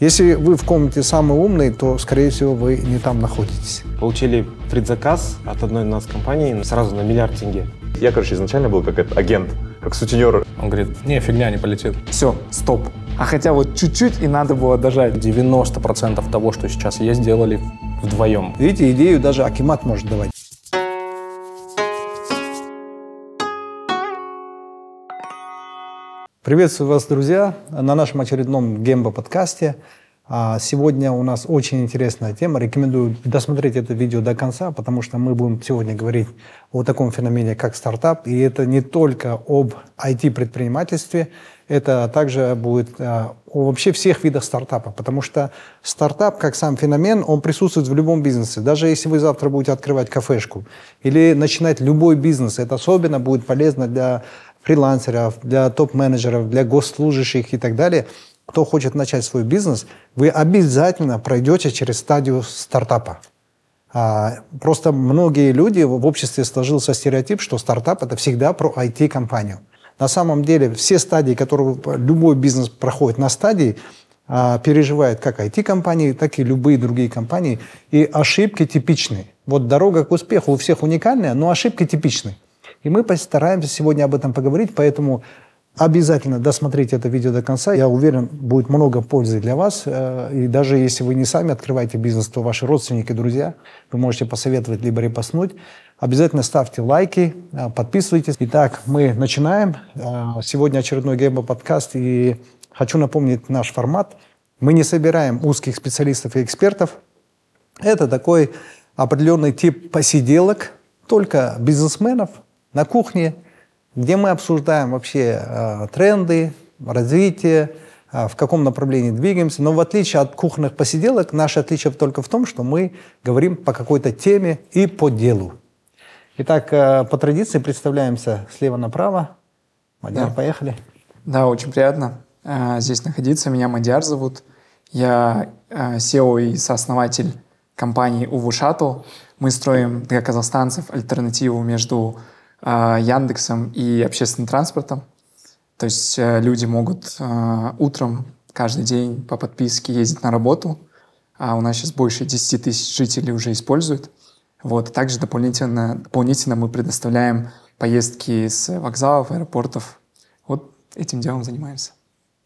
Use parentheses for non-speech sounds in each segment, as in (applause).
Если вы в комнате самый умный, то, скорее всего, вы не там находитесь. Получили предзаказ от одной из нас компании сразу на миллиард тенге. Я, короче, изначально был как этот агент, как сутенер. Он говорит, не, фигня, не полетит. Все, стоп. А хотя вот чуть-чуть и надо было дожать. 90% того, что сейчас есть, сделали вдвоем. Видите, идею даже Акимат может давать. Приветствую вас, друзья, на нашем очередном Гембо подкасте. А, сегодня у нас очень интересная тема. Рекомендую досмотреть это видео до конца, потому что мы будем сегодня говорить о таком феномене, как стартап. И это не только об IT-предпринимательстве, это также будет а, о вообще всех видах стартапа. Потому что стартап, как сам феномен, он присутствует в любом бизнесе. Даже если вы завтра будете открывать кафешку или начинать любой бизнес, это особенно будет полезно для фрилансеров, для топ-менеджеров, для госслужащих и так далее, кто хочет начать свой бизнес, вы обязательно пройдете через стадию стартапа. А, просто многие люди в обществе сложился стереотип, что стартап это всегда про IT-компанию. На самом деле все стадии, которые любой бизнес проходит на стадии, а, переживает как IT-компании, так и любые другие компании. И ошибки типичные. Вот дорога к успеху у всех уникальная, но ошибки типичные. И мы постараемся сегодня об этом поговорить, поэтому обязательно досмотрите это видео до конца. Я уверен, будет много пользы для вас. Э, и даже если вы не сами открываете бизнес, то ваши родственники, друзья, вы можете посоветовать либо репостнуть. Обязательно ставьте лайки, э, подписывайтесь. Итак, мы начинаем. Э, сегодня очередной Геймбо подкаст. И хочу напомнить наш формат. Мы не собираем узких специалистов и экспертов. Это такой определенный тип посиделок, только бизнесменов, на кухне, где мы обсуждаем вообще э, тренды, развитие, э, в каком направлении двигаемся. Но в отличие от кухонных посиделок, наше отличие только в том, что мы говорим по какой-то теме и по делу. Итак, э, по традиции представляемся слева направо. Мадяр, да. поехали. Да, очень приятно э, здесь находиться. Меня Мадяр зовут. Я э, SEO и сооснователь компании Shuttle. Мы строим для казахстанцев альтернативу между Яндексом и общественным транспортом. То есть э, люди могут э, утром каждый день по подписке ездить на работу, а у нас сейчас больше 10 тысяч жителей уже используют. Вот. Также дополнительно, дополнительно мы предоставляем поездки с вокзалов, аэропортов. Вот этим делом занимаемся.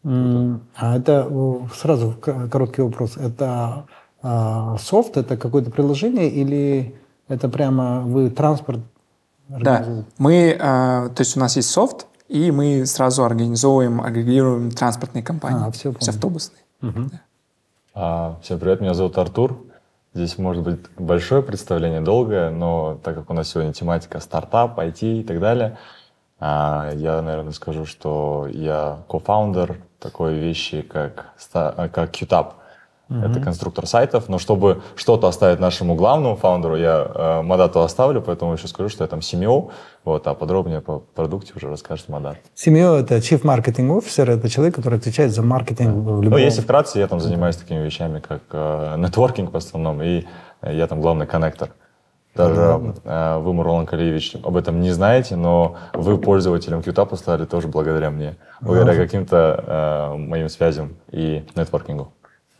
А это сразу короткий вопрос. Это а, софт, это какое-то приложение или это прямо вы транспорт да, мы, э, то есть у нас есть софт, и мы сразу организовываем, агрегируем транспортные компании, а, все, все автобусные. Угу. Да. А, всем привет, меня зовут Артур. Здесь может быть большое представление, долгое, но так как у нас сегодня тематика стартап, IT и так далее, а, я, наверное, скажу, что я кофаундер такой вещи, как, как QTAP. Угу. Это конструктор сайтов. Но чтобы что-то оставить нашему главному фаундеру, я э, Мадату оставлю, поэтому еще скажу, что я там CMO, вот, а подробнее по продукте уже расскажет Мадат. CMO — это Chief Marketing Officer, это человек, который отвечает за маркетинг да. в любом... Ну, если вкратце, я там занимаюсь такими вещами, как э, нетворкинг в основном, и я там главный коннектор. Даже э, вы, Мурлан Калиевич, об этом не знаете, но вы пользователем QTAP стали тоже благодаря мне, благодаря каким-то э, моим связям и нетворкингу.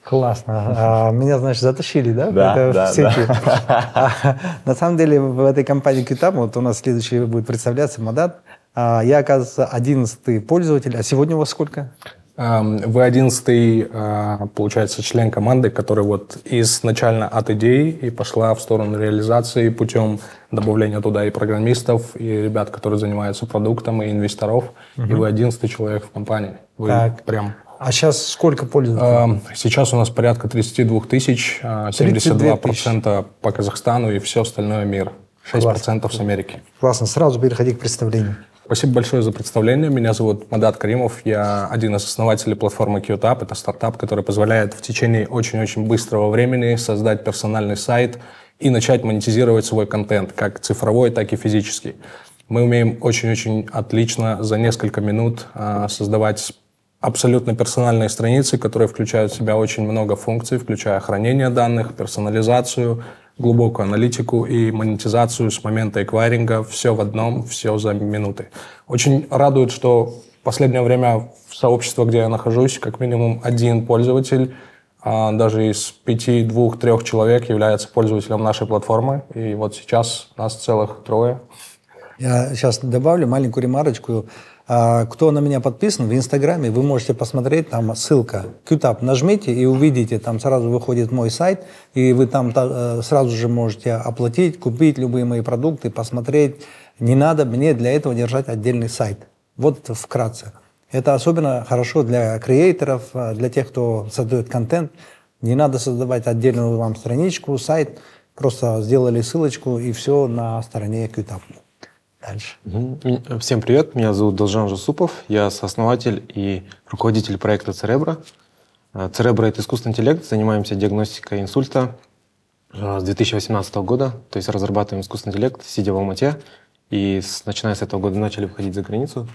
Классно. (laughs) А, меня, значит, затащили, да? Да, Это да, в сети. да. (laughs) На самом деле в этой компании QTAP, вот у нас следующий будет представляться Мадат, а, я, оказывается, одиннадцатый пользователь. А сегодня у вас сколько? Вы одиннадцатый, а, получается, член команды, который вот изначально от идеи и пошла в сторону реализации путем добавления туда и программистов, и ребят, которые занимаются продуктом, и инвесторов. Угу. И вы одиннадцатый человек в компании. Вы так. прям а сейчас сколько пользователей? Сейчас у нас порядка 32 тысяч, 72% а, по Казахстану и все остальное мир. 6% Классно. с Америки. Классно. Сразу переходи к представлению. Спасибо большое за представление. Меня зовут Мадат Каримов. Я один из основателей платформы QTAP. Это стартап, который позволяет в течение очень-очень быстрого времени создать персональный сайт и начать монетизировать свой контент, как цифровой, так и физический. Мы умеем очень-очень отлично за несколько минут а, создавать абсолютно персональные страницы, которые включают в себя очень много функций, включая хранение данных, персонализацию, глубокую аналитику и монетизацию с момента эквайринга. Все в одном, все за минуты. Очень радует, что в последнее время в сообществе, где я нахожусь, как минимум один пользователь а даже из пяти, двух, трех человек является пользователем нашей платформы. И вот сейчас нас целых трое. Я сейчас добавлю маленькую ремарочку. А, кто на меня подписан в Инстаграме, вы можете посмотреть, там ссылка QTAP. Нажмите и увидите, там сразу выходит мой сайт, и вы там э, сразу же можете оплатить, купить любые мои продукты, посмотреть. Не надо мне для этого держать отдельный сайт. Вот вкратце. Это особенно хорошо для креаторов, э, для тех, кто создает контент. Не надо создавать отдельную вам страничку, сайт. Просто сделали ссылочку, и все на стороне QTAP. Дальше. Всем привет, меня зовут Должан Жусупов, я сооснователь и руководитель проекта Церебра. Церебра – это искусственный интеллект, занимаемся диагностикой инсульта а, с 2018 года, то есть разрабатываем искусственный интеллект, сидя в Алмате, и с, начиная с этого года начали выходить за границу.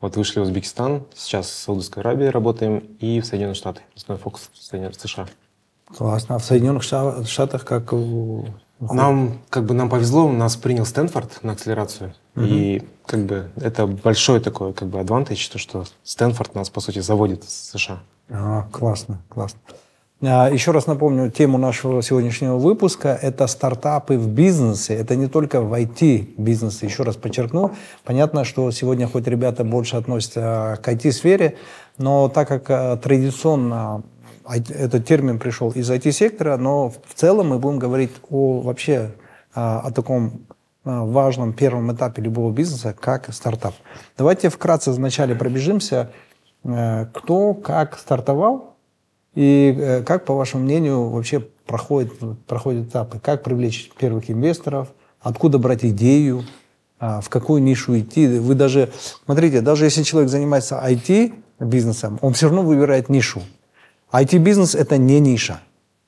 Вот вышли в Узбекистан, сейчас в Саудовской Аравии работаем и в Соединенных Штатах. Основной фокус в США. Классно. А в Соединенных Штатах как нам, как бы, нам повезло, нас принял Стэнфорд на акселерацию. Угу. И как бы это большой такой как бы адвантаж, то, что Стэнфорд нас, по сути, заводит в США. А, классно, классно. А, еще раз напомню тему нашего сегодняшнего выпуска. Это стартапы в бизнесе. Это не только в IT-бизнесе. Еще раз подчеркну. Понятно, что сегодня хоть ребята больше относятся к IT-сфере, но так как а, традиционно этот термин пришел из IT-сектора, но в целом мы будем говорить о вообще а, о таком а, важном первом этапе любого бизнеса, как стартап. Давайте вкратце вначале пробежимся, э, кто как стартовал и э, как, по вашему мнению, вообще проходит, проходят этапы, как привлечь первых инвесторов, откуда брать идею, а, в какую нишу идти. Вы даже, смотрите, даже если человек занимается IT-бизнесом, он все равно выбирает нишу. IT-бизнес – это не ниша.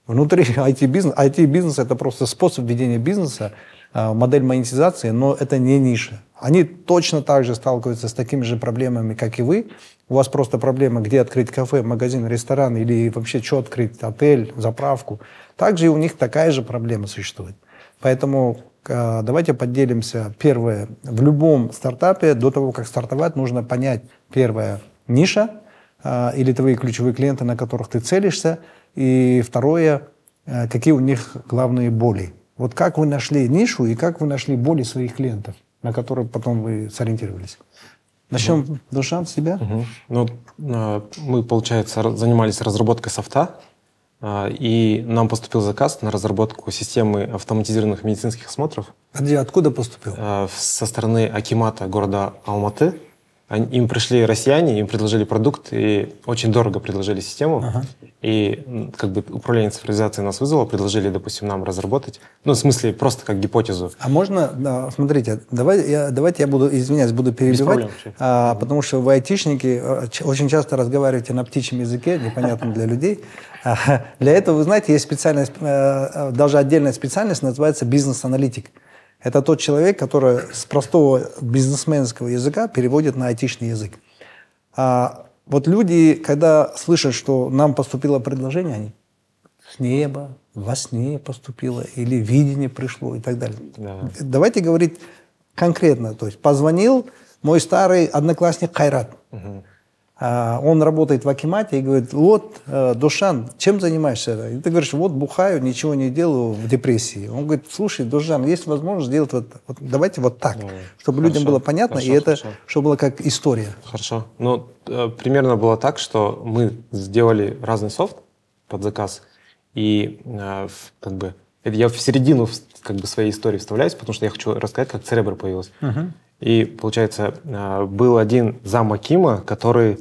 Внутри IT-бизнеса, IT-бизнес – это просто способ ведения бизнеса, модель монетизации, но это не ниша. Они точно так же сталкиваются с такими же проблемами, как и вы. У вас просто проблема, где открыть кафе, магазин, ресторан или вообще что открыть, отель, заправку. Также и у них такая же проблема существует. Поэтому а, давайте поделимся. Первое, в любом стартапе до того, как стартовать, нужно понять, первое, ниша, а, или твои ключевые клиенты, на которых ты целишься. И второе, а, какие у них главные боли. Вот как вы нашли нишу и как вы нашли боли своих клиентов, на которые потом вы сориентировались? Начнем, угу. Душан, с себя. Угу. Ну, а, мы, получается, занимались разработкой софта, и нам поступил заказ на разработку системы автоматизированных медицинских осмотров. Откуда поступил? Со стороны Акимата города Алматы. Им пришли россияне, им предложили продукт и очень дорого предложили систему. Ага. И как бы управление цифровизацией нас вызвало, предложили, допустим, нам разработать. Ну, в смысле, просто как гипотезу. А можно, да, смотрите, давай, я, давайте я буду, извиняюсь, буду перебивать, а, потому что вы айтишники э, очень часто разговариваете на птичьем языке, непонятном для людей. А, для этого, вы знаете, есть специальность, э, э, даже отдельная специальность, называется бизнес-аналитик. Это тот человек, который с простого бизнесменского языка переводит на айтишный язык. А вот люди, когда слышат, что нам поступило предложение, они с неба, во сне поступило, или видение пришло и так далее. Да. Давайте говорить конкретно. То есть позвонил мой старый одноклассник Хайрат. Угу. А, он работает в Акимате и говорит, вот, э, Душан, чем занимаешься? И ты говоришь, вот бухаю, ничего не делаю в депрессии. Он говорит, слушай, Душан, есть возможность сделать вот, вот давайте вот так, ну, чтобы хорошо, людям было понятно, хорошо, и это, хорошо. чтобы было как история. Хорошо. Ну, э, примерно было так, что мы сделали разный софт под заказ, и э, как бы я в середину как бы своей истории вставляюсь, потому что я хочу рассказать, как Церебр появился. Uh-huh. И, получается, был один зам Акима, который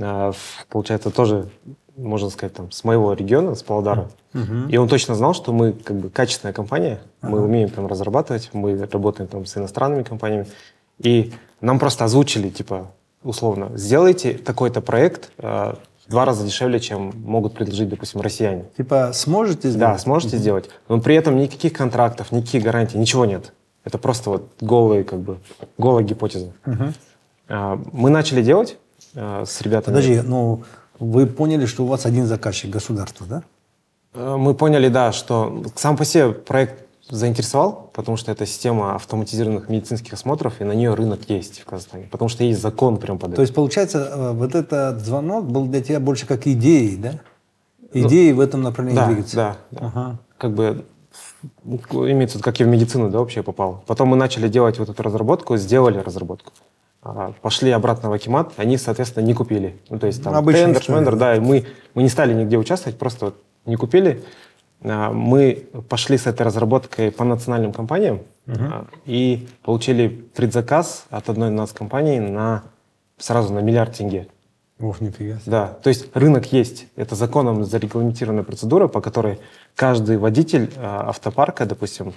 а, получается, тоже, можно сказать, там, с моего региона, с Павлодара. Угу. И он точно знал, что мы как бы качественная компания, ага. мы умеем там разрабатывать, мы работаем там с иностранными компаниями. И нам просто озвучили, типа, условно, сделайте такой-то проект э, в два раза дешевле, чем могут предложить, допустим, россияне. Типа, сможете сделать? Да, сможете угу. сделать. Но при этом никаких контрактов, никаких гарантий, ничего нет. Это просто вот голые, как бы, голая гипотеза. Угу. Мы начали делать, Э, с ребятами. Подожди, ну вы поняли, что у вас один заказчик государство, да? Э, мы поняли, да, что сам по себе проект заинтересовал, потому что это система автоматизированных медицинских осмотров, и на нее рынок есть в Казахстане, потому что есть закон прям под это. То есть, получается, э, вот этот звонок был для тебя больше как идеей, да? идеи в этом направлении Да, двигаться. да, да. Ага. Как бы ну, имеется как я в медицину, да, вообще попал. Потом мы начали делать вот эту разработку, сделали разработку. А, Пошли обратно в Акимат, они, соответственно, не купили. Ну, то есть там Обычная тендер, шмендер, да, и мы, мы не стали нигде участвовать, просто вот не купили. А, Мы пошли с этой разработкой по национальным компаниям а, и получили предзаказ от одной из нас компаний на сразу на миллиард тенге. Ох, нифига. себе. Да, то есть рынок есть. Это законом зарегламентированная процедура, по которой каждый водитель э, автопарка, допустим,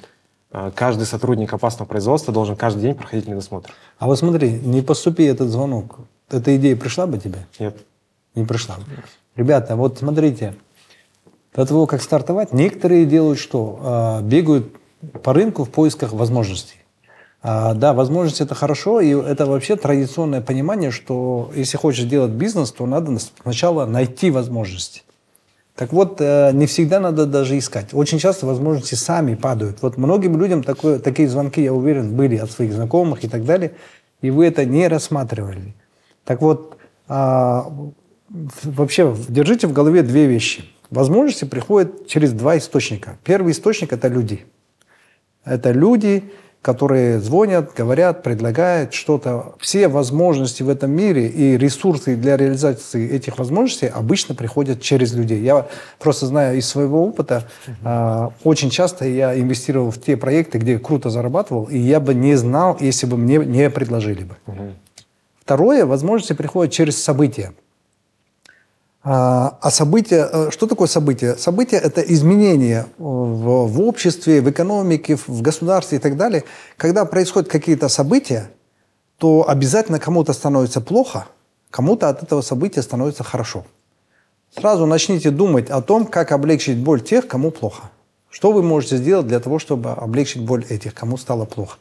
э, каждый сотрудник опасного производства должен каждый день проходить медосмотр. А вот смотри, не поступи этот звонок, эта идея пришла бы тебе? Нет. Не пришла. Ребята, вот смотрите, до того, как стартовать, некоторые делают что? А, Бегают по рынку в поисках возможностей. А, Да, возможности это хорошо, и это вообще традиционное понимание, что если хочешь делать бизнес, то надо сначала найти возможности. Так вот, э, не всегда надо даже искать. Очень часто возможности сами падают. Вот многим людям такое, такие звонки, я уверен, были от своих знакомых и так далее, и вы это не рассматривали. Так вот, а, вообще держите в голове две вещи. Возможности приходят через два источника. Первый источник – это люди. Это люди, которые звонят, говорят, предлагают что-то. Все возможности в этом мире и ресурсы для реализации этих возможностей обычно приходят через людей. Я просто знаю из своего опыта, а, очень часто я инвестировал в те проекты, где круто зарабатывал, и я бы не знал, если бы мне не предложили бы. Второе, возможности приходят через события. А а события, э, что такое событие? Событие – это изменения в, в обществе, в экономике, в- в государстве и так далее. Когда происходят какие-то события, то обязательно кому-то становится плохо, кому-то от этого события становится хорошо. Сразу начните думать о том, как облегчить боль тех, кому плохо. Что вы можете сделать для того, чтобы облегчить боль этих, кому стало плохо.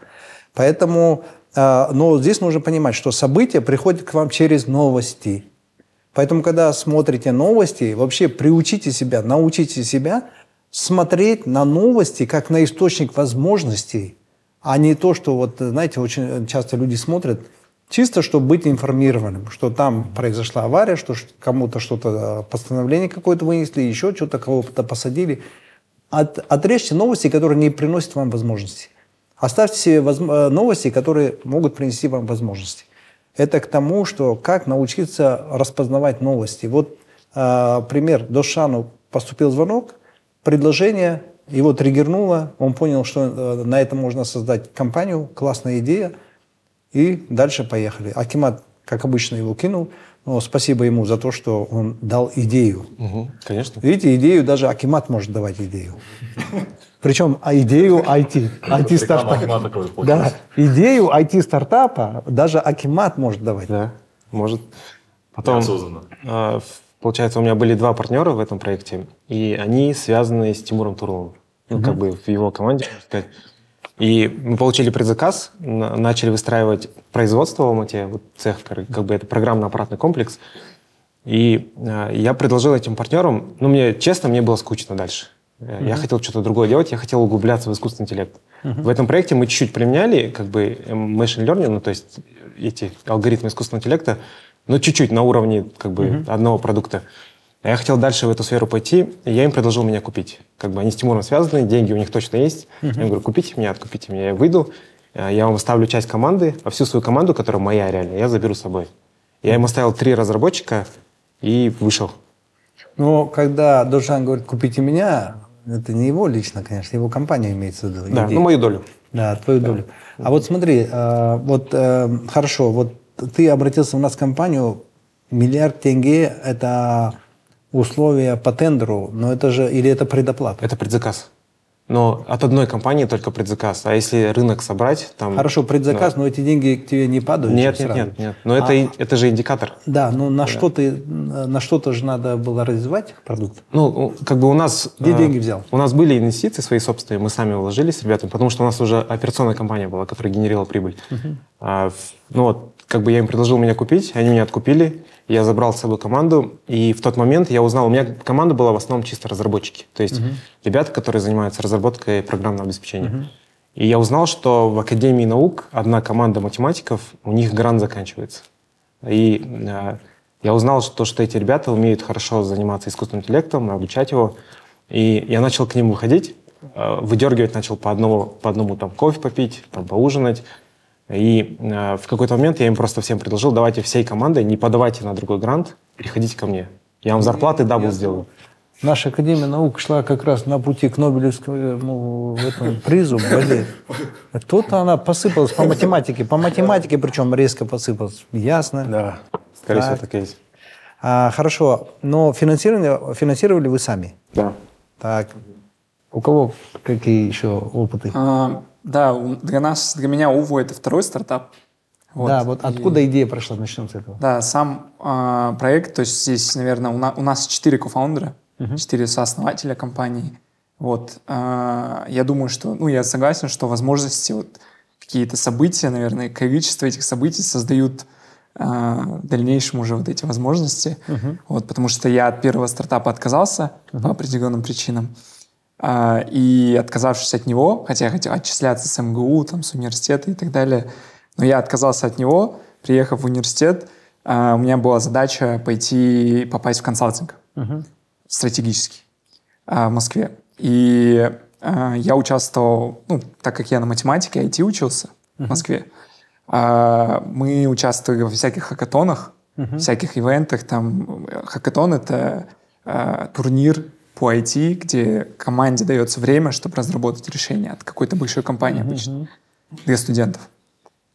Поэтому, э, но здесь нужно понимать, что события приходят к вам через новости. Поэтому, когда смотрите новости, вообще приучите себя, научите себя смотреть на новости как на источник возможностей, а не то, что вот, знаете, очень часто люди смотрят чисто, чтобы быть информированным, что там произошла авария, что кому-то что-то, э, постановление какое-то вынесли, еще что-то, кого-то посадили. От, отрежьте новости, которые не приносят вам возможности. Оставьте себе возм- э, новости, которые могут принести вам возможности. Это к тому, что как научиться распознавать новости. Вот э, пример. Дошану поступил звонок, предложение, его триггернуло, он понял, что э, на этом можно создать компанию, классная идея, и дальше поехали. Акимат, как обычно, его кинул, но спасибо ему за то, что он дал идею. Мгм, Конечно. Видите, идею даже Акимат может давать идею. Причем а идею IT. IT-стартапа. Да, идею IT-стартапа даже Акимат может давать. Да, может. Потом, в- получается, у меня были два партнера в этом проекте, и они связаны с Тимуром Турловым. Ну, как бы в его команде, можно сказать. И мы получили предзаказ, на- начали выстраивать производство в Алмате, вот цех, как бы это программно-аппаратный комплекс. И э, я предложил этим партнерам, ну, мне, честно, мне было скучно дальше. Э, Я хотел что-то другое делать, я хотел углубляться в искусственный интеллект. В этом проекте мы чуть-чуть применяли, как бы, э, machine learning, ну, то есть эти алгоритмы искусственного интеллекта, но чуть-чуть на уровне, как бы, одного продукта. А Я хотел дальше в эту сферу пойти, и я им предложил меня купить. Как бы они с Тимуром связаны, деньги у них точно есть. Я им говорю, купите меня, откупите меня. Я выйду, э, я вам оставлю часть команды, а всю свою команду, которая моя реально, я заберу с собой. Я им оставил три разработчика и вышел. Но когда Дошан говорит, купите меня, это не его лично, конечно, его компания имеется в виду. Да, идея. ну мою долю. Да, твою долю. А вот смотри, э, вот э, хорошо, вот ты обратился у нас в компанию, миллиард тенге – это условия по тендеру, но это же, или это предоплата? Это предзаказ. Но от одной компании только предзаказ. А если рынок собрать, там... Хорошо, предзаказ, но эти деньги к тебе не падают? Нет, нет, нет, нет. Но это, и- это же индикатор. Да, но на что ты, на что-то же надо было развивать продукт. Ну, как бы у нас... Где э, деньги взял? У нас были инвестиции свои собственные, мы сами вложились с ребятами, потому что у нас уже операционная компания была, которая генерировала прибыль. А, в- ну вот, как бы я им предложил меня купить, они меня откупили, я забрал с собой команду, и в тот момент я узнал, у меня команда была в основном чисто разработчики, то есть ребята, которые занимаются разработкой программного обеспечения. И я узнал, что в Академии наук одна команда математиков, у них грант заканчивается. И э, Я узнал, что, что эти ребята умеют хорошо заниматься искусственным интеллектом, обучать его. И я начал к ним выходить, э, выдергивать начал по одному, по одному там кофе попить, там, поужинать. И э, в какой-то момент я им просто всем предложил, давайте всей командой, не подавайте на другой грант, переходите ко мне. Я вам зарплаты double сделаю. Наша Академия наук шла как раз на пути к Нобелевскому этому призу. Блин. Тут она посыпалась по математике. По математике причем резко посыпалась. Ясно. Да, скорее всего, Так. так и есть. А, хорошо. Но финансировали, финансировали вы сами? Да. Так. У кого какие еще опыты? А, да, для нас, для меня УВУ это второй стартап. да, вот И- откуда идея прошла? Начнем с этого. Да, сам а, проект, то есть здесь, наверное, у, на- у нас четыре кофаундера, четыре сооснователя компании. Вот, а, я думаю, что, ну, я согласен, что возможности, вот какие-то события, наверное, количество этих событий создают а, в дальнейшем уже вот эти возможности. Вот, потому что я от первого стартапа отказался по определенным причинам. А, и отказавшись от него, хотя я хотел отчисляться с МГУ, там, с университета и так далее, но я отказался от него, приехав в университет, а, у меня была задача пойти попасть в консалтинг стратегический а, в Москве. И я участвовал, ну, так как я на математике, IT учился в Москве, мы участвовали во всяких хакатонах, всяких ивентах. Там э, хакатон — это турнир по IT, где команде дается время, чтобы разработать решение от какой-то большой компании обычно для студентов.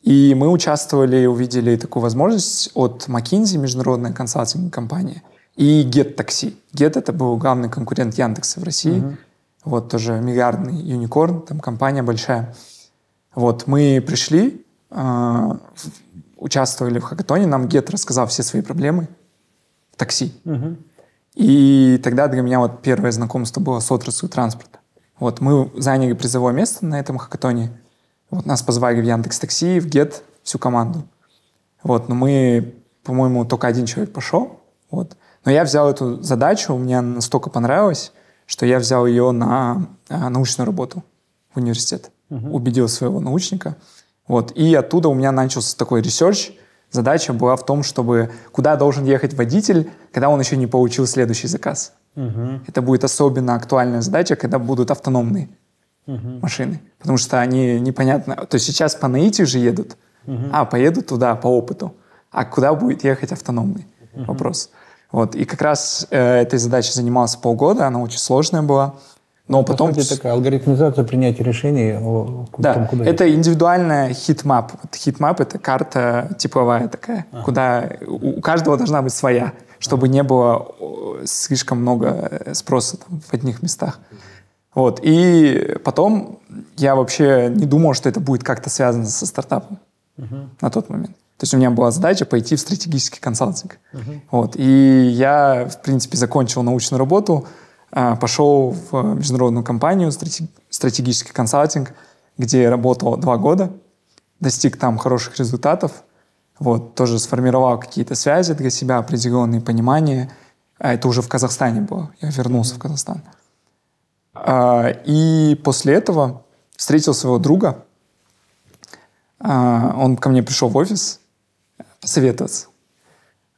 И мы участвовали увидели такую возможность от McKinsey, международная консалтинговая компания, и Get Taxi. Get — это был главный конкурент Яндекса в России. Вот тоже миллиардный юникорн, там компания большая. Вот мы пришли, а, участвовали в хакатоне, нам Get рассказал все свои проблемы в такси. И тогда для меня вот первое знакомство было с отраслью транспорта. Вот мы заняли призовое место на этом хакатоне. Вот нас позвали в Яндекс Такси, в Get, всю команду. Вот, но мы, по-моему, только один человек пошел. Вот. Но я взял эту задачу, мне настолько понравилась, что я взял ее на а, научную работу в университет. Убедил своего научника. Вот. И оттуда у меня начался такой research. Задача была в том, чтобы куда должен ехать водитель, когда он еще не получил следующий заказ. Это будет особенно актуальная задача, когда будут автономные машины. Потому что они непонятно... То есть сейчас по наитию же едут, а поедут туда по опыту. А куда будет ехать автономный? Вопрос. Вот. И как раз э, этой задачей занимался полгода, она очень сложная была. Но потом... По сути, такая алгоритмизация принятия решений. о, Да, том, куда это индивидуальная heatmap. Вот heatmap — это карта тепловая такая, куда у каждого должна быть своя, чтобы не было слишком много э, спроса там, в одних местах. Вот. И потом я вообще не думал, что это будет как-то связано со стартапом на тот момент. То есть у меня была задача пойти в стратегический консалтинг. Вот. И я, в принципе, закончил научную работу, пошел в международную компанию стратег- стратегический консалтинг, где я работал два года, достиг там хороших результатов, вот, тоже сформировал какие-то связи для себя, определенные понимания. А это уже в Казахстане было, я вернулся в Казахстан. А, И после этого встретил своего друга. А, Он ко мне пришел в офис посоветоваться.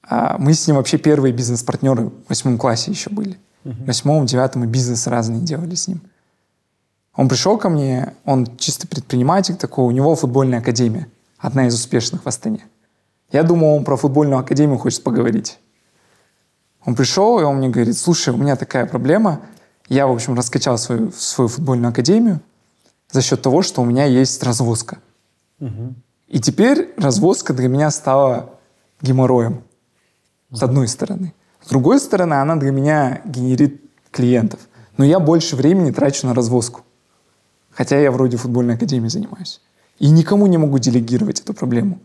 А Мы с ним вообще первые бизнес-партнеры в восьмом классе еще были. Восьмом, девятом мы бизнес разные делали с ним. Он пришел ко мне, он чисто предприниматель такой, у него футбольная академия, одна из успешных в Астане. Я думал, он про футбольную академию хочет поговорить. Он пришел, и он мне говорит, слушай, у меня такая проблема. Я, в общем, раскачал свою, свою футбольную академию за счет того, что у меня есть развозка. И теперь развозка для меня стала геморроем, с одной стороны. С другой стороны, она для меня генерит клиентов. Но я больше времени трачу на развозку. Хотя я вроде футбольной академией занимаюсь. И никому не могу делегировать эту проблему.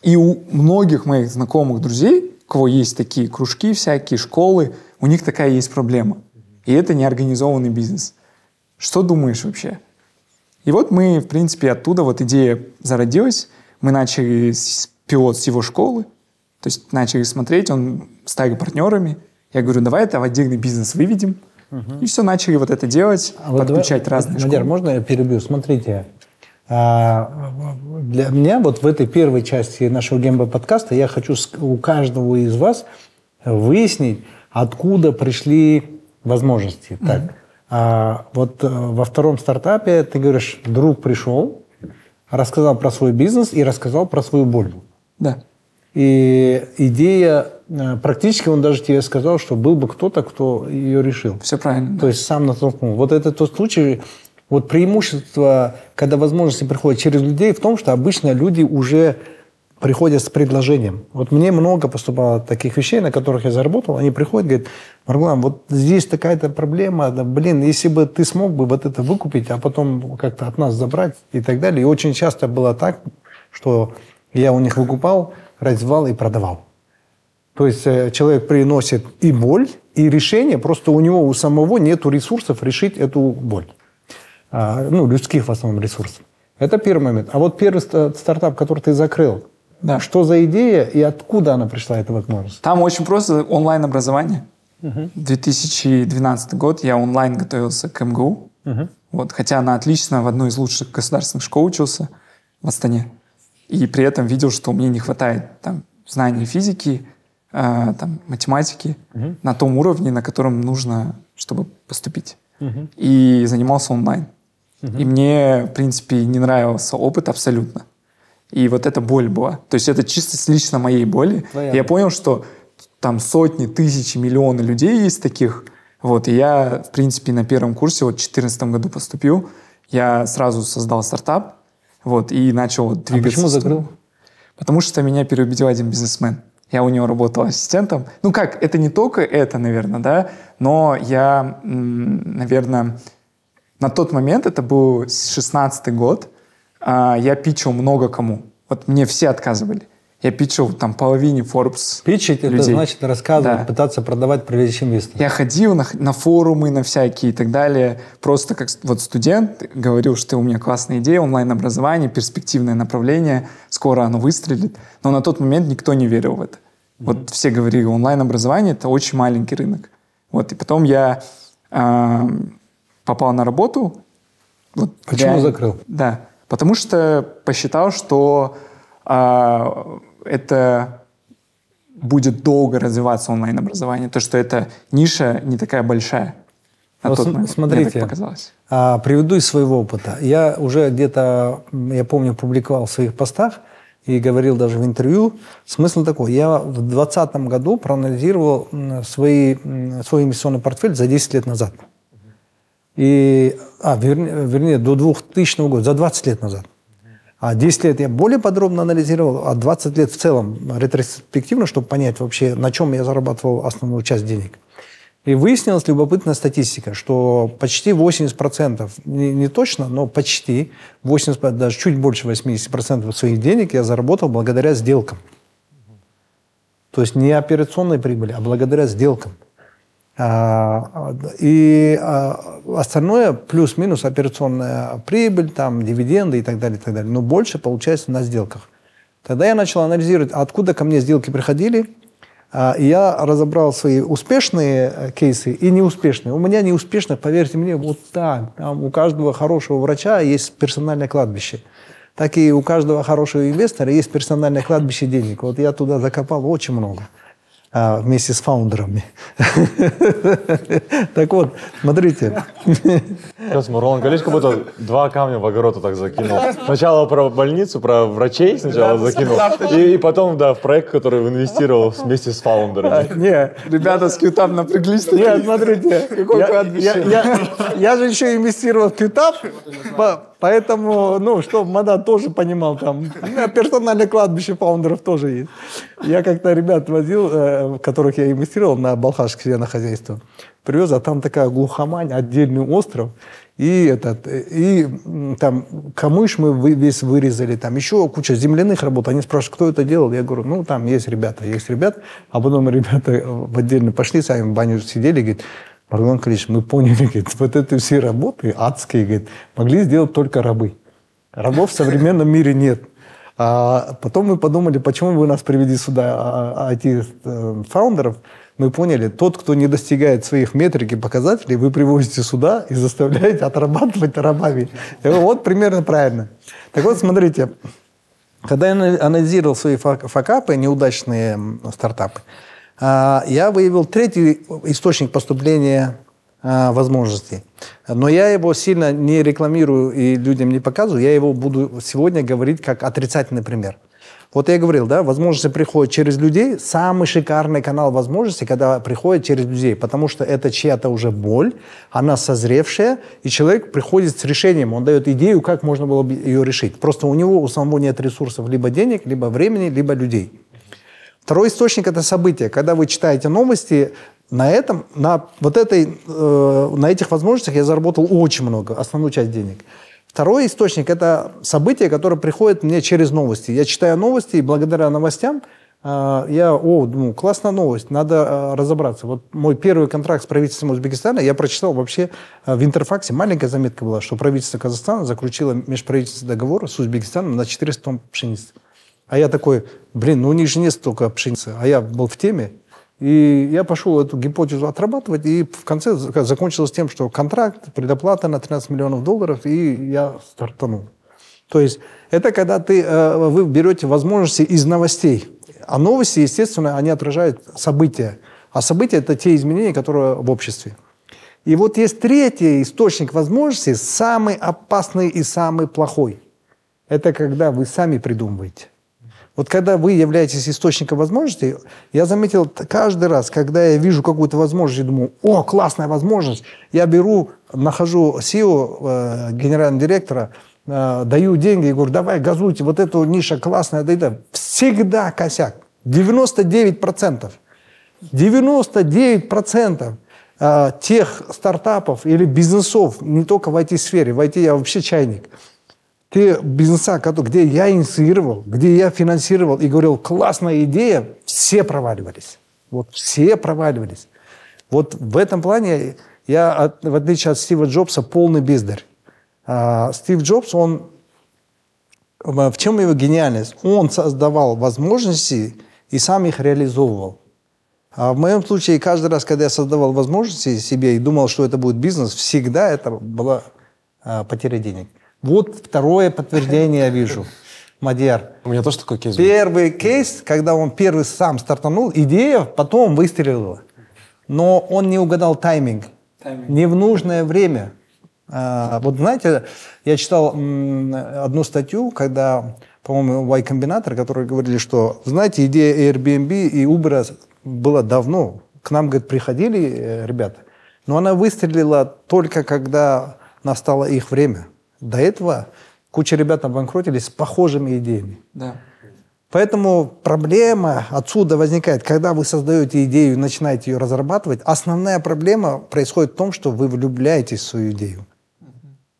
И у многих моих знакомых друзей, у кого есть такие кружки всякие, школы, у них такая есть проблема. И это неорганизованный бизнес. Что думаешь вообще? И вот мы, в принципе, оттуда вот идея зародилась. Мы начали с пилот с его школы. То есть начали смотреть, он стали партнерами. Я говорю, давай это в отдельный бизнес выведем. И все, начали вот это делать, А вот подключать давай- разные Мадяр, школы. можно я перебью? Смотрите, А, для меня вот в этой первой части нашего гембо подкаста я хочу у каждого из вас выяснить, откуда пришли возможности. Mm-hmm. Так, а, вот э, во втором стартапе ты говоришь, друг пришел, рассказал про свой бизнес и рассказал про свою боль. Да. И идея, э, практически он даже тебе сказал, что был бы кто-то, кто ее решил. Все правильно. То да. есть сам натолкнул. Вот это тот случай, вот преимущество, когда возможности приходят через людей, в том, что обычно люди уже приходят с предложением. Вот мне много поступало таких вещей, на которых я заработал. Они приходят, говорят, Маргулан, вот здесь такая-то проблема, да, блин, если бы ты смог бы вот это выкупить, а потом как-то от нас забрать и так далее. И очень часто было так, что я у них выкупал, развивал и продавал. То есть э, человек приносит и боль, и решение, просто у него у самого нет ресурсов решить эту боль. А, ну, людских в основном ресурсов. Это первый момент. А вот первый стартап, который ты закрыл, да. что за идея и откуда она пришла, эта возможность? Там очень просто онлайн-образование. Угу. 2012 год я онлайн готовился к МГУ. Угу. Вот, хотя она отлично в одной из лучших государственных школ учился в Астане. И при этом видел, что мне не хватает там, знаний физики, э, там, математики угу. на том уровне, на котором нужно, чтобы поступить. Угу. И занимался онлайн. Угу. И мне, в принципе, не нравился опыт абсолютно. И вот эта боль была. То есть это чисто с лично моей боли. Понятно. Я понял, что там сотни, тысячи, миллионы людей есть таких. Вот, и я, в принципе, на первом курсе, вот в 2014 году поступил, я сразу создал стартап, вот, и начал двигаться. А почему закрыл? Потому что меня переубедил один бизнесмен. Я у него работал ассистентом. Ну как, это не только это, наверное, да, но я, наверное, на тот момент, это был 16 год, а, я питчил много кому. Вот мне все отказывали. Я питчил там половине Forbes Питчить людей. это значит рассказывать, да. пытаться продавать, привлечь инвесторов. Я ходил на, на форумы, на всякие и так далее. Просто как вот студент говорил, что у меня классная идея, онлайн-образование, перспективное направление, скоро оно выстрелит. Но на тот момент никто не верил в это. Mm-hmm. Вот все говорили, онлайн-образование — это очень маленький рынок. Вот, и потом я э, попал на работу. Вот, Почему реально, закрыл? Да, потому что посчитал, что э, это будет долго развиваться онлайн-образование, то, что эта ниша не такая большая. На тот момент. Смотрите, Мне показалось. А, приведу из своего опыта. Я уже где-то, я помню, публиковал в своих постах и говорил даже в интервью. Смысл такой. Я в 2020 году проанализировал свои, свой инвестиционный портфель за 10 лет назад. И, а, вернее, вернее, до 2000 года, за 20 лет назад. А 10 лет я более подробно анализировал, а 20 лет в целом ретроспективно, чтобы понять вообще, на чем я зарабатывал основную часть денег. И выяснилась любопытная статистика, что почти 80%, не, не точно, но почти 80%, даже чуть больше 80% своих денег я заработал благодаря сделкам. То есть не операционной прибыли, а благодаря сделкам. А, и а, остальное плюс-минус операционная прибыль, там, дивиденды и так далее, и так далее. Но больше получается на сделках. Тогда я начал анализировать, откуда ко мне сделки приходили, а, и я разобрал свои успешные э, кейсы и неуспешные. У меня неуспешных, поверьте мне, вот так. Там у каждого хорошего врача есть персональное кладбище. Так и у каждого хорошего инвестора есть персональное кладбище денег. Вот я туда закопал очень много. А, вместе с фаундерами. (laughs) Так вот, смотрите. Сейчас Мурлан Галич как будто два камня в огород так закинул. Сначала про больницу, про врачей сначала закинул, и, потом, да, в проект, который инвестировал вместе с фаундерами. Не, ребята с Qtap напряглись. Нет, смотрите, какой я, же еще инвестировал в Qtap, Поэтому, ну, что Мада тоже понимал, там, персональное кладбище фаундеров тоже есть. Я как-то ребят возил, э, которых я инвестировал на Балхаш себе на хозяйство. Привез, а там такая глухомань, отдельный остров. И, этот, и там камыш мы весь вырезали, там еще куча земляных работ. Они спрашивают, кто это делал? Я говорю, ну, там есть ребята, есть ребята. А потом ребята в отдельно пошли, сами в баню сидели, говорит, Маргулан Калич, мы поняли, (laughs) говорит, вот эти все работы адские, говорит, могли сделать только рабы. Рабов в современном мире нет. А потом мы подумали, почему вы нас привели сюда, IT-фаундеров. А, мы поняли, тот, кто не достигает своих метрик и показателей, вы привозите сюда и заставляете отрабатывать рабами. Вот примерно правильно. Так вот, смотрите, когда я анализировал свои факапы, неудачные стартапы, а, я выявил третий источник поступления а, возможностей. Но я его сильно не рекламирую и людям не показываю. Я его буду сегодня говорить как отрицательный пример. Вот я говорил, да, возможности приходят через людей. Самый шикарный канал возможностей, когда приходят через людей, потому что это чья-то уже боль, она созревшая, и человек приходит с решением, он дает идею, как можно было бы ее решить. Просто у него у самого нет ресурсов либо денег, либо времени, либо людей. Второй источник – это события. Когда вы читаете новости, на этом, на вот этой, э, на этих возможностях я заработал очень много, основную часть денег. Второй источник – это события, которые приходят мне через новости. Я читаю новости, и благодаря новостям э, я, о, думаю, классная новость, надо э, разобраться. Вот мой первый контракт с правительством Узбекистана я прочитал вообще э, в Интерфаксе, маленькая заметка была, что правительство Казахстана заключило межправительственный договор с Узбекистаном на 400 тонн пшеницы. А я такой, блин, ну у них же нет столько пшеницы. А я был в теме, и я пошел эту гипотезу отрабатывать, и в конце закончилось тем, что контракт, предоплата на 13 миллионов долларов, и я стартанул. То есть это когда ты, э, вы берете возможности из новостей. А новости, естественно, они отражают события. А события – это те изменения, которые в обществе. И вот есть третий источник возможностей, самый опасный и самый плохой. Это когда вы сами придумываете. Вот когда вы являетесь источником возможностей, я заметил каждый раз, когда я вижу какую-то возможность, я думаю, о, классная возможность, я беру, нахожу SEO, э, генерального директора, э, даю деньги и говорю, давай газуйте, вот эту ниша классная, да это всегда косяк. 99%. 99% э, тех стартапов или бизнесов, не только в IT-сфере, в IT я вообще чайник – те бизнеса, где я инициировал, где я финансировал и говорил, классная идея, все проваливались. Вот все проваливались. Вот в этом плане я, в отличие от Стива Джобса, полный бездарь. А, Стив Джобс, он в чем его гениальность? Он создавал возможности и сам их реализовывал. А в моем случае, каждый раз, когда я создавал возможности себе и думал, что это будет бизнес, всегда это была а, потеря денег. Вот второе подтверждение я вижу. Мадьяр. У меня тоже такой кейс был. Первый кейс, когда он первый сам стартанул, идея потом выстрелила. Но он не угадал тайминг. тайминг. Не в нужное время. А, вот знаете, я читал одну статью, когда, по-моему, Y Combinator, которые говорили, что, знаете, идея Airbnb и Uber была давно. К нам, говорит, приходили э, ребята. Но она выстрелила только когда настало их время. До этого куча ребят обанкротились с похожими идеями. Да. Поэтому проблема отсюда возникает, когда вы создаете идею и начинаете ее разрабатывать. Основная проблема происходит в том, что вы влюбляетесь в свою идею.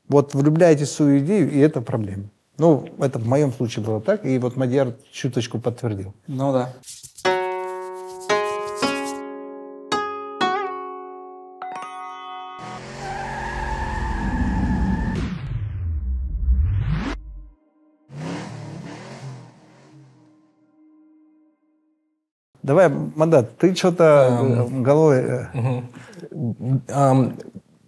Вот влюбляетесь в свою идею, и это проблема. Ну, это в моем случае было так, и вот Мадьяр чуточку подтвердил. Ну да. Давай, Мандат, ты что-то um, головой... Um,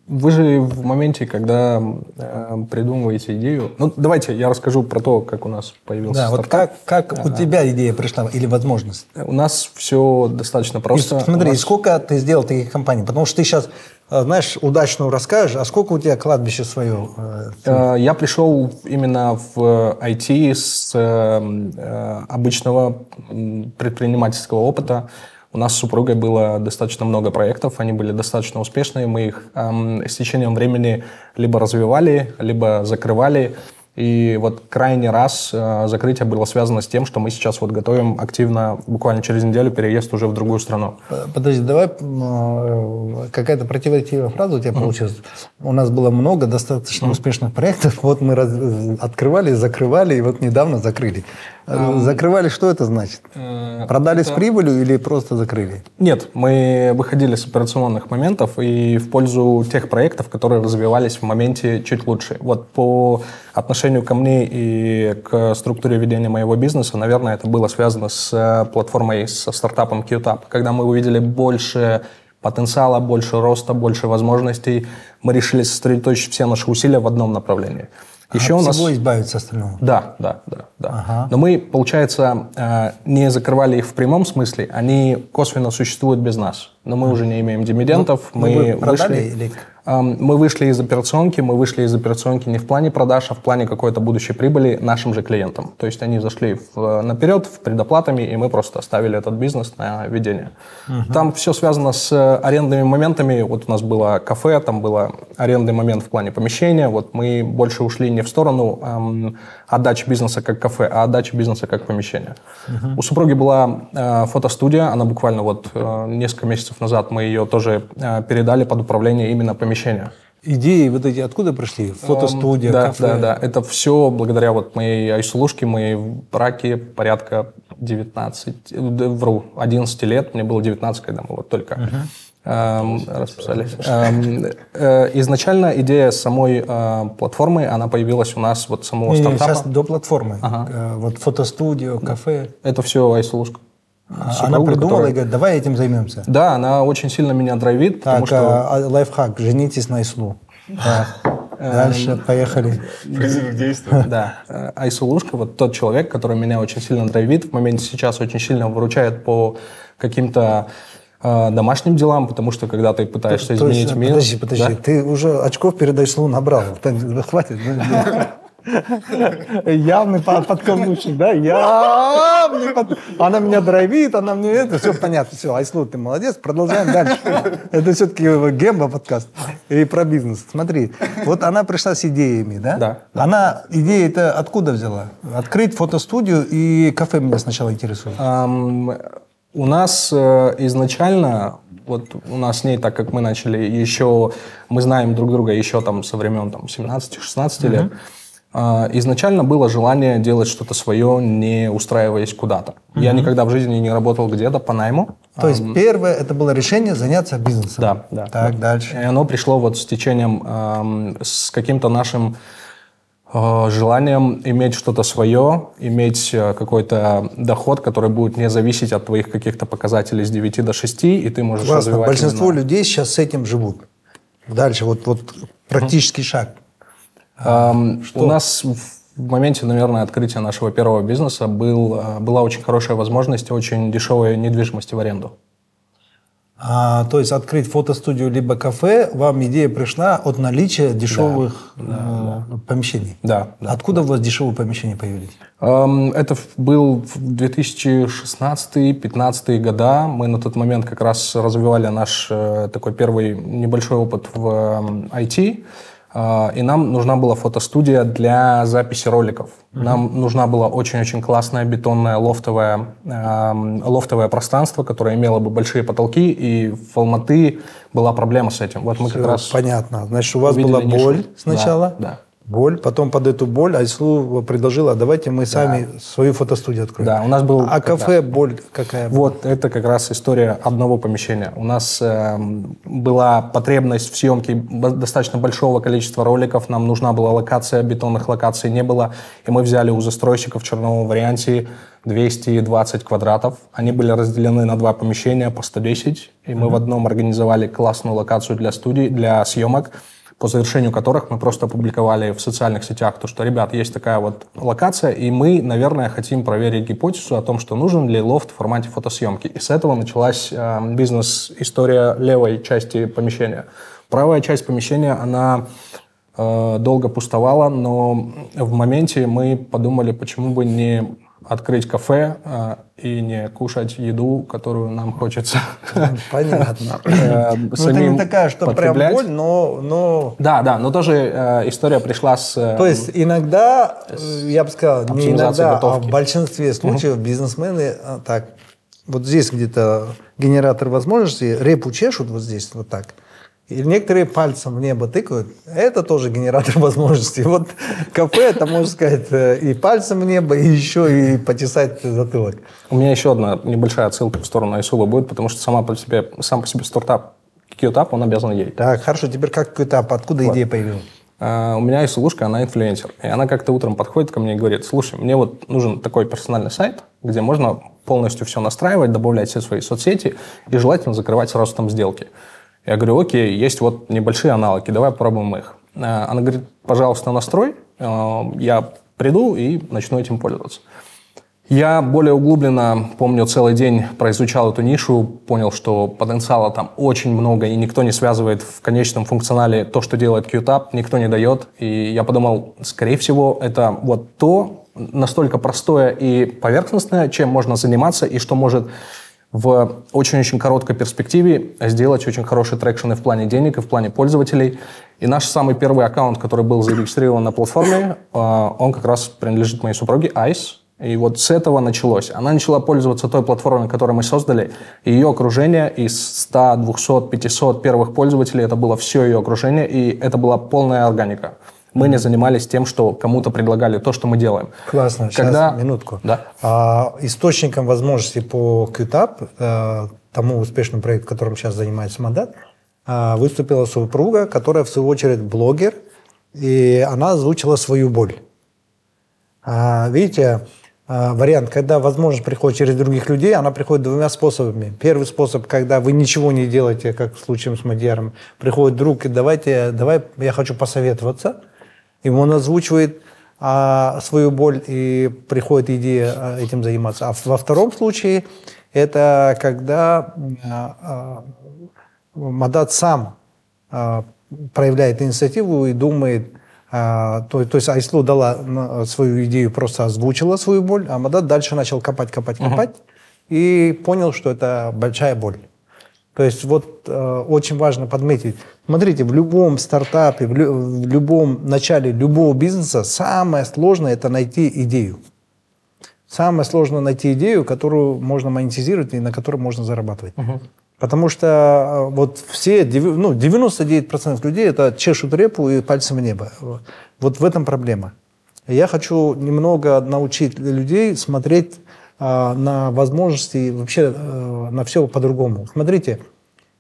вы же в моменте, когда э, придумываете идею... Ну, давайте я расскажу про то, как у нас появился Да, стартап. вот как, как а, у тебя идея пришла или возможность? У нас все достаточно просто. И, смотри, нас... сколько ты сделал таких компаний? Потому что ты сейчас знаешь, удачно расскажешь, а сколько у тебя кладбище свое? Э, э, я пришел именно в IT с э, обычного предпринимательского опыта. У нас с супругой было достаточно много проектов, они были достаточно успешные, мы их с течением времени либо развивали, либо закрывали. И вот крайний раз э, закрытие было связано с тем, что мы сейчас вот готовим активно, буквально через неделю, переезд уже в другую страну. Э, подожди, давай э, какая-то противоречивая фраза у тебя mm-hmm. получилась. У нас было много достаточно mm-hmm. успешных проектов. Вот мы раз, открывали, закрывали, и вот недавно закрыли. Um, закрывали, что это значит? Uh, Продали это... с прибылью или просто закрыли? Нет, мы выходили с операционных моментов и в пользу тех проектов, которые развивались в моменте чуть лучше. Вот по отношению отношению ко мне и к структуре ведения моего бизнеса, наверное, это было связано с э, платформой, со стартапом QTAP. Когда мы увидели больше потенциала, больше роста, больше возможностей, мы решили сосредоточить все наши усилия в одном направлении. Еще а у нас... всего избавиться остального. Да, да, да. да. Ага. Но мы, получается, э, не закрывали их в прямом смысле, они косвенно существуют без нас. Но мы уже не имеем дивидендов. Ну, мы вышли... Или... Мы вышли из операционки, мы вышли из операционки не в плане продаж, а в плане какой-то будущей прибыли нашим же клиентам. То есть они зашли в, наперед в предоплатами, и мы просто оставили этот бизнес на ведение. Угу. Там все связано с арендными моментами. Вот у нас было кафе, там было арендный момент в плане помещения. Вот мы больше ушли не в сторону эм, отдачи бизнеса как кафе, а отдачи бизнеса как помещение. Угу. У супруги была э, фотостудия, она буквально вот э, несколько месяцев назад мы ее тоже э, передали под управление именно помещения помещения. Идеи вот эти откуда пришли? Фотостудия, um, да, кафе? Да, да, это все благодаря вот моей айсулушке, моей браке порядка 19, вру, 11 лет, мне было 19, когда мы вот только uh-huh. эм, расписались. Эм, э, изначально идея самой э, платформы, она появилась у нас вот самого не, стартапа. Сейчас до платформы. Ага. Э, вот фотостудию, кафе. Это все айсулушка. Она придумала которая... и говорит, давай этим займемся. Да, она очень сильно меня драйвит. Так, потому что... а, лайфхак, женитесь на Ислу. (laughs) Дальше, поехали. Призыв к действию. (laughs) Да. Айсулушка, вот тот человек, который меня очень сильно драйвит, в моменте сейчас очень сильно выручает по каким-то э, домашним делам, потому что когда ты пытаешься то, изменить то есть, мир... Подожди, подожди, да? ты уже очков перед Айслу набрал. (laughs) Хватит. Явный подкаблучник, да? Явный под... Она меня драйвит, она мне это, все понятно, все, Айслу, ты молодец, продолжаем дальше. Это все-таки Гемба подкаст и про бизнес. Смотри, вот она пришла с идеями, да? Да. Она идеи это откуда взяла? Открыть фотостудию и кафе меня сначала интересует. Um, у нас э, изначально вот у нас с ней, так как мы начали еще, мы знаем друг друга еще там со времен там 17-16 mm-hmm. лет, изначально было желание делать что-то свое, не устраиваясь куда-то. Угу. Я никогда в жизни не работал где-то по найму. То есть первое это было решение заняться бизнесом. Да, да. Так, да. дальше. И оно пришло вот с течением, с каким-то нашим а, желанием иметь что-то свое, иметь э, какой-то доход, который будет не зависеть от твоих каких-то показателей с 9 до 6, и ты можешь Классно. развивать... Большинство именно... людей сейчас с этим живут. Дальше, вот, вот практический шаг. Эм, у нас в моменте, наверное, открытия нашего первого бизнеса был, э, была очень хорошая возможность очень дешевой недвижимости в аренду. А, то есть открыть фотостудию либо кафе, вам идея пришла от наличия дешевых да, да, э, помещений. Да, да. Откуда у вас дешевые помещения появились? Эм, это был 2016-2015 года. Мы на тот момент как раз развивали наш э, такой первый небольшой опыт в IT. А, и нам нужна была фотостудия для записи роликов. Mm-hmm. Нам нужна была очень-очень классная бетонная лофтовая, э, лофтовое пространство, которое имело бы большие потолки, и в Алматы была проблема с этим. Вот мы Все как раз понятно. Значит, у вас была боль нишу. сначала. Да, да боль, потом под эту боль Айслу предложила, давайте мы сами да. свою фотостудию откроем. Да, у нас был... А кафе да. боль какая была? Вот, это как раз история одного помещения. У нас э, была потребность в съемке достаточно большого количества роликов, нам нужна была локация, бетонных локаций не было, и мы взяли у застройщиков в черновом варианте 220 квадратов. Они были разделены на два помещения по 110, и мы mm-hmm. в одном организовали классную локацию для студий, для съемок по завершению которых мы просто опубликовали в социальных сетях, то, что, ребят, есть такая вот локация, и мы, наверное, хотим проверить гипотезу о том, что нужен ли лофт в формате фотосъемки. И с этого началась э, бизнес-история левой части помещения. Правая часть помещения, она э, долго пустовала, но в моменте мы подумали, почему бы не открыть кафе э, и не кушать еду, которую нам хочется. Понятно. (laughs) Э, ну, это не такая, что прям боль, но, но... Да, да, но тоже э, история пришла с... Э, То есть иногда, я бы сказал, не иногда, а в большинстве случаев бизнесмены так, вот здесь где-то генератор возможностей, репу чешут вот здесь вот так, и некоторые пальцем в небо тыкают. Это тоже генератор (laughs) возможностей. Вот кафе, это, можно сказать, э, и пальцем в небо, и еще и потесать затылок. У меня еще одна небольшая отсылка в сторону Айсула будет, потому что сама по себе, сам по себе стартап QTAP, он обязан ей. Так, хорошо. Теперь как QTAP? Откуда вот. идея появилась? э, у меня есть лужка, она инфлюенсер. И она как-то утром подходит ко мне и говорит, слушай, мне вот нужен такой персональный сайт, где можно полностью все настраивать, добавлять все свои соцсети и желательно закрывать сразу там сделки. Я говорю, окей, есть вот небольшие аналоги, давай попробуем их. Э, она говорит, пожалуйста, настрой, э, я приду и начну этим пользоваться. Я более углубленно, помню, целый день произучал эту нишу, понял, что потенциала там очень много, и никто не связывает в конечном функционале то, что делает QTAP, никто не дает. И я подумал, скорее всего, это вот то настолько простое и поверхностное, чем можно заниматься, и что может в очень-очень короткой перспективе сделать очень хороший traction и в плане денег, и в плане пользователей. И наш самый первый аккаунт, который был зарегистрирован на платформе, э, он как раз принадлежит моей супруге, Ice. И вот с этого началось. Она начала пользоваться той платформой, которую мы создали. Ее окружение из 100, 200, 500 первых пользователей, это было все ее окружение, и это была полная органика. Мы не занимались тем, что кому-то предлагали то, что мы делаем. Классно. Когда... Сейчас, минутку. Да. А, источником возможностей по QTAP, э, тому успешному проекту, которым сейчас занимается Мандат, э, выступила супруга, которая, в свою очередь, блогер, и она озвучила свою боль. А, видите, а, вариант, когда возможность приходит через других людей, она приходит двумя способами. Первый способ, когда вы ничего не делаете, как в случае с Мадьяром, приходит друг и давайте, давай, я хочу посоветоваться. И он озвучивает а, свою боль и приходит идея а, этим заниматься. А во втором случае это когда а, а, Мадат сам а, проявляет инициативу и думает, а, то, то есть Айслу дала свою идею, просто озвучила свою боль, а Мадат дальше начал копать, копать, копать uh-huh. и понял, что это большая боль. То есть вот э, очень важно подметить. Смотрите, в любом стартапе, в, лю, в любом начале любого бизнеса самое сложное это найти идею. Самое сложное найти идею, которую можно монетизировать и на которой можно зарабатывать. Uh-huh. Потому что э, вот все, ну, 99% людей это чешут репу и пальцем в небо. Вот в этом проблема. Я хочу немного научить людей смотреть на возможности, вообще а, на все по-другому. Смотрите,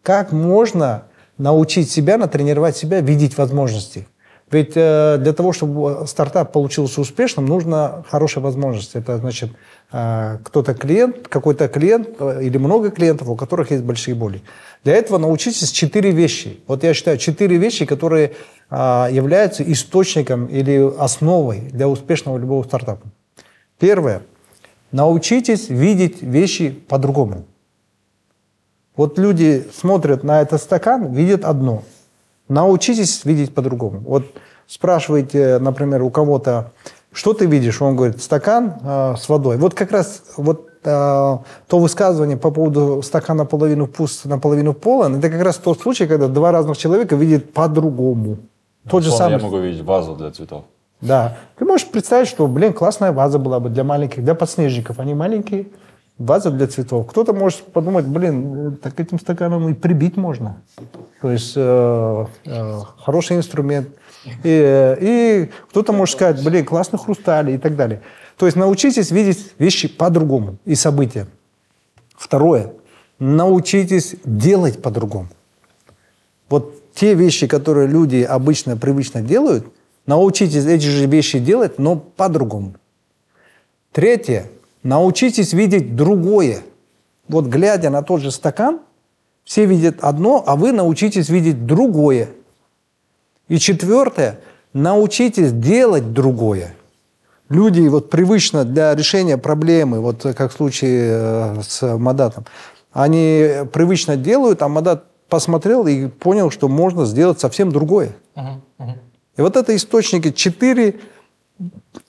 как можно научить себя, натренировать себя видеть возможности. Ведь э, для того, чтобы стартап получился успешным, нужно хорошая возможность. Это значит, э, кто-то клиент, какой-то клиент э, или много клиентов, у которых есть большие боли. Для этого научитесь четыре вещи. Вот я считаю, четыре вещи, которые являются источником или основой для успешного любого стартапа. Первое. Научитесь видеть вещи по-другому. Вот люди смотрят на этот стакан, видят одно – Научитесь видеть по-другому. Вот спрашиваете, например, у кого-то, что ты видишь? Он говорит, стакан э, с водой. Вот как раз вот э, то высказывание по поводу стакана наполовину пуст, наполовину полон, это как раз тот случай, когда два разных человека видят по-другому. Тот же самый. Я могу видеть вазу для цветов. Да. Ты можешь представить, что, блин, классная ваза была бы для маленьких, для подснежников. Они маленькие, ваза для цветов. Кто-то может подумать, блин, так этим стаканом и прибить можно. То есть э, э, хороший инструмент. И, и кто-то может сказать, блин, классный хрусталь и так далее. То есть научитесь видеть вещи по-другому и события. Второе. Научитесь делать по-другому. Вот те вещи, которые люди обычно, привычно делают, научитесь эти же вещи делать, но по-другому. Третье Научитесь видеть другое. Вот глядя на тот же стакан, все видят одно, а вы научитесь видеть другое. И четвертое, научитесь делать другое. Люди вот привычно для решения проблемы, вот как в случае э, с Мадатом, они привычно делают, а Мадат посмотрел и понял, что можно сделать совсем другое. Uh-huh, uh-huh. И вот это источники, четыре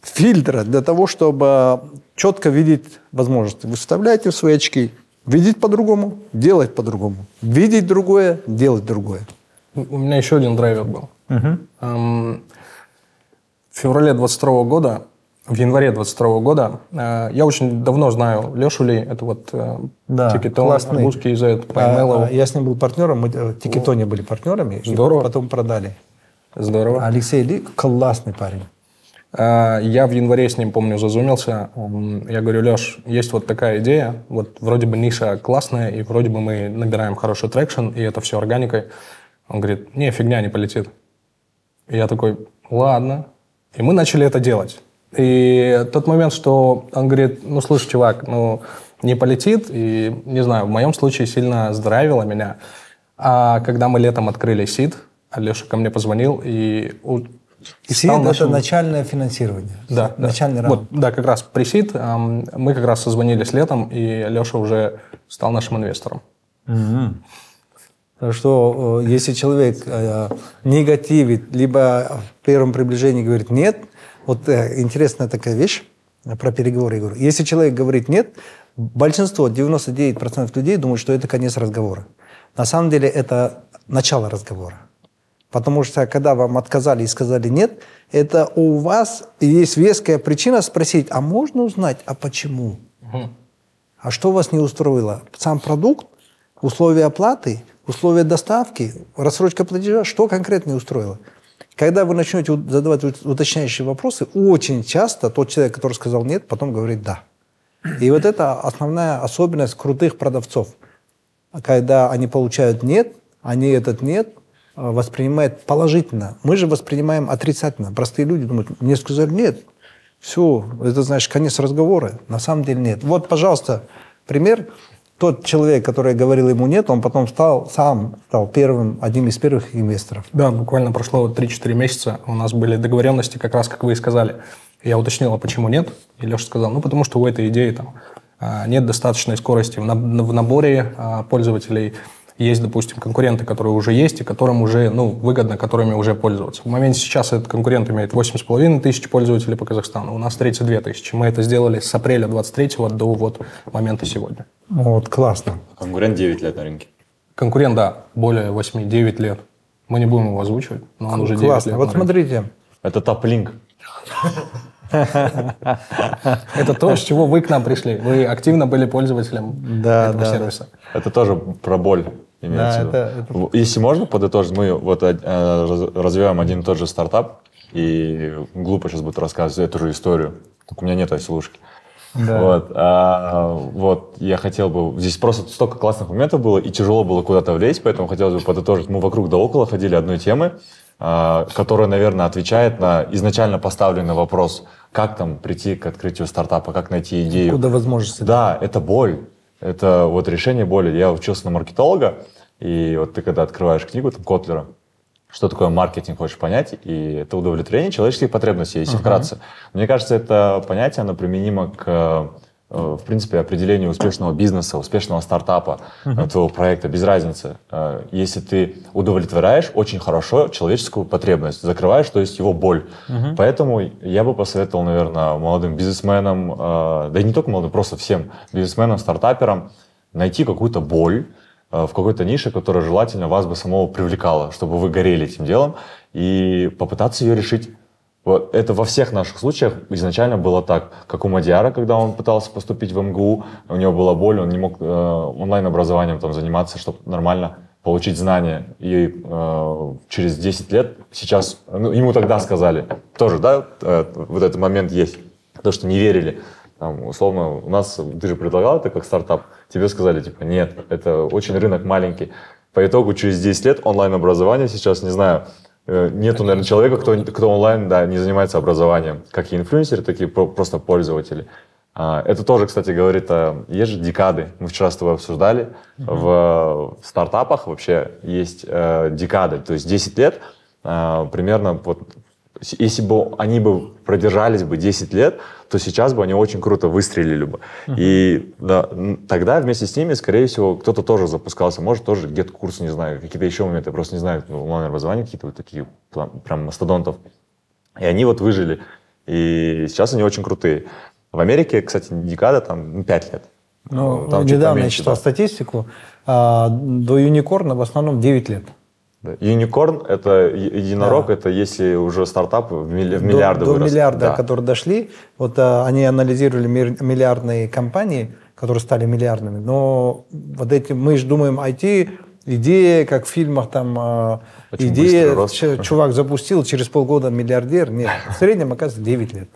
фильтра для того, чтобы четко видеть возможности. Вы вставляете в свои очки, видеть по-другому, делать по-другому. Видеть другое, делать другое. У меня еще один драйвер был. Угу. Эм, в феврале 22 года, в январе 22 года, э, я очень давно знаю Лешу Ли, это вот э, да, Тикетон, русский из а, Я с ним был партнером, мы э, Тикетоне были партнерами, Здорово. потом продали. Здорово. Алексей Ли классный парень. А, я в январе с ним, помню, зазумился. Я говорю, Леш, есть вот такая идея, вот вроде бы ниша классная, и вроде бы мы набираем хороший traction, и это все органикой. Он говорит, не, фигня, не полетит. И я такой, ладно. И мы начали это делать. И тот момент, что он говорит, ну, слушай, чувак, ну, не полетит, и, не знаю, в моем случае сильно задрайвило меня. А когда мы летом открыли СИД, Алеша ко мне позвонил и... и СИД – нашим... это начальное финансирование. Да, начальный да. раунд. Вот, да, как раз при СИД эм, мы как раз созвонились летом, и Алеша уже стал нашим инвестором. Угу. Так что э, если человек э, негативит, либо в первом приближении говорит «нет», вот э, интересная такая вещь про переговоры, я говорю. Если человек говорит «нет», большинство, 99% людей думают, что это конец разговора. На самом деле это начало разговора. Потому что когда вам отказали и сказали «нет», это у вас есть веская причина спросить, а можно узнать, а почему? Угу. А что вас не устроило? Сам продукт, условия оплаты, условия доставки, рассрочка платежа, что конкретно не устроило? Когда вы начнете задавать уточняющие вопросы, очень часто тот человек, который сказал «нет», потом говорит «да». И вот это основная особенность крутых продавцов. Когда они получают «нет», они этот «нет» э, воспринимают положительно. Мы же воспринимаем отрицательно. Простые люди думают, мне сказали «нет». Все, это значит конец разговора. На самом деле нет. Вот, пожалуйста, пример тот человек, который говорил ему нет, он потом стал сам стал первым, одним из первых инвесторов. Да, буквально прошло 3-4 месяца. У нас были договоренности, как раз как вы и сказали. Я уточнил, а почему нет? И Леша сказал, ну потому что у этой идеи там а, нет достаточной скорости в наборе а, пользователей, есть, допустим, конкуренты, которые уже есть, и которым уже ну, выгодно, которыми уже пользоваться. В моменте сейчас этот конкурент имеет 8,5 тысяч пользователей по Казахстану, у нас 32 тысячи. Мы это сделали с апреля 23 до вот момента сегодня. Вот, классно. Конкурент 9 лет на рынке. Конкурент, да, более 8-9 лет. Мы не будем его озвучивать, но он уже 9 классно. лет. Вот смотрите. Это топ-линк. Это то, с чего вы к нам пришли. Вы активно были пользователем да, этого да. сервиса. Это тоже про боль имеется да, это, это... Если можно подытожить, мы вот э, развиваем один и тот же стартап, и глупо сейчас будет рассказывать эту же историю, только у меня нет ослушки. Да. Вот, а, вот, я хотел бы... Здесь просто столько классных моментов было, и тяжело было куда-то влезть, поэтому хотелось бы подытожить. Мы вокруг да около ходили одной темы, а, которая, наверное, отвечает на изначально поставленный вопрос, как там прийти к открытию стартапа, как найти идею. Куда возможности. Да, это боль. Это вот решение боли. Я учился на маркетолога, и вот ты когда открываешь книгу там, Котлера, что такое маркетинг, хочешь понять, и это удовлетворение человеческих потребностей, если uh-huh. вкратце. Мне кажется, это понятие, оно применимо к, э, в принципе, определению успешного бизнеса, успешного стартапа, uh-huh. твоего проекта, без разницы. Э, если ты удовлетворяешь очень хорошо человеческую потребность, закрываешь, то есть его боль. Uh-huh. Поэтому я бы посоветовал, наверное, молодым бизнесменам, да и не только молодым, просто всем бизнесменам, стартаперам, найти какую-то боль, Э, в какой-то нише, которая желательно вас бы самого привлекала, чтобы вы горели этим делом, и попытаться ее решить. Вот это во всех наших случаях изначально было так, как у Мадиара, когда он пытался поступить в МГУ, у него была боль, он не мог э, онлайн-образованием там заниматься, чтобы нормально получить знания. И э, через 10 лет сейчас, ну, ему тогда сказали, тоже, да, э, вот этот момент есть, то, что не верили. Там, условно, у нас, ты же предлагал это как стартап, тебе сказали, типа, нет, это очень рынок маленький. По итогу, через 10 лет онлайн-образование сейчас, не знаю, нету, наверное, человека, кто, кто онлайн да, не занимается образованием. Как и инфлюенсеры, так и просто пользователи. А, это тоже, кстати, говорит о... Есть же декады. Мы вчера с тобой обсуждали. В, в стартапах вообще есть э, декады. То есть 10 лет э, примерно вот если бы они бы продержались бы 10 лет, то сейчас бы они очень круто выстрелили бы. Uh-huh. И да, тогда вместе с ними, скорее всего, кто-то тоже запускался. Может, тоже где-то курс, не знаю, какие-то еще моменты, я просто не знаю, ну, онлайн-образование, какие-то вот такие прям мастодонтов. И они вот выжили. И сейчас они очень крутые. В Америке, кстати, декада там 5 лет. Ну, там недавно я читал да. статистику. А, до юникорна в основном 9 лет. Юникорн – это единорог, да. это если уже стартап в миллиарды До, до миллиарда, да. которые дошли, вот а, они анализировали миллиардные компании, которые стали миллиардными, но вот эти, мы же думаем, IT, идея, как в фильмах там, а, Очень идея, чувак запустил, через полгода миллиардер, нет, (laughs) в среднем, оказывается, 9 лет.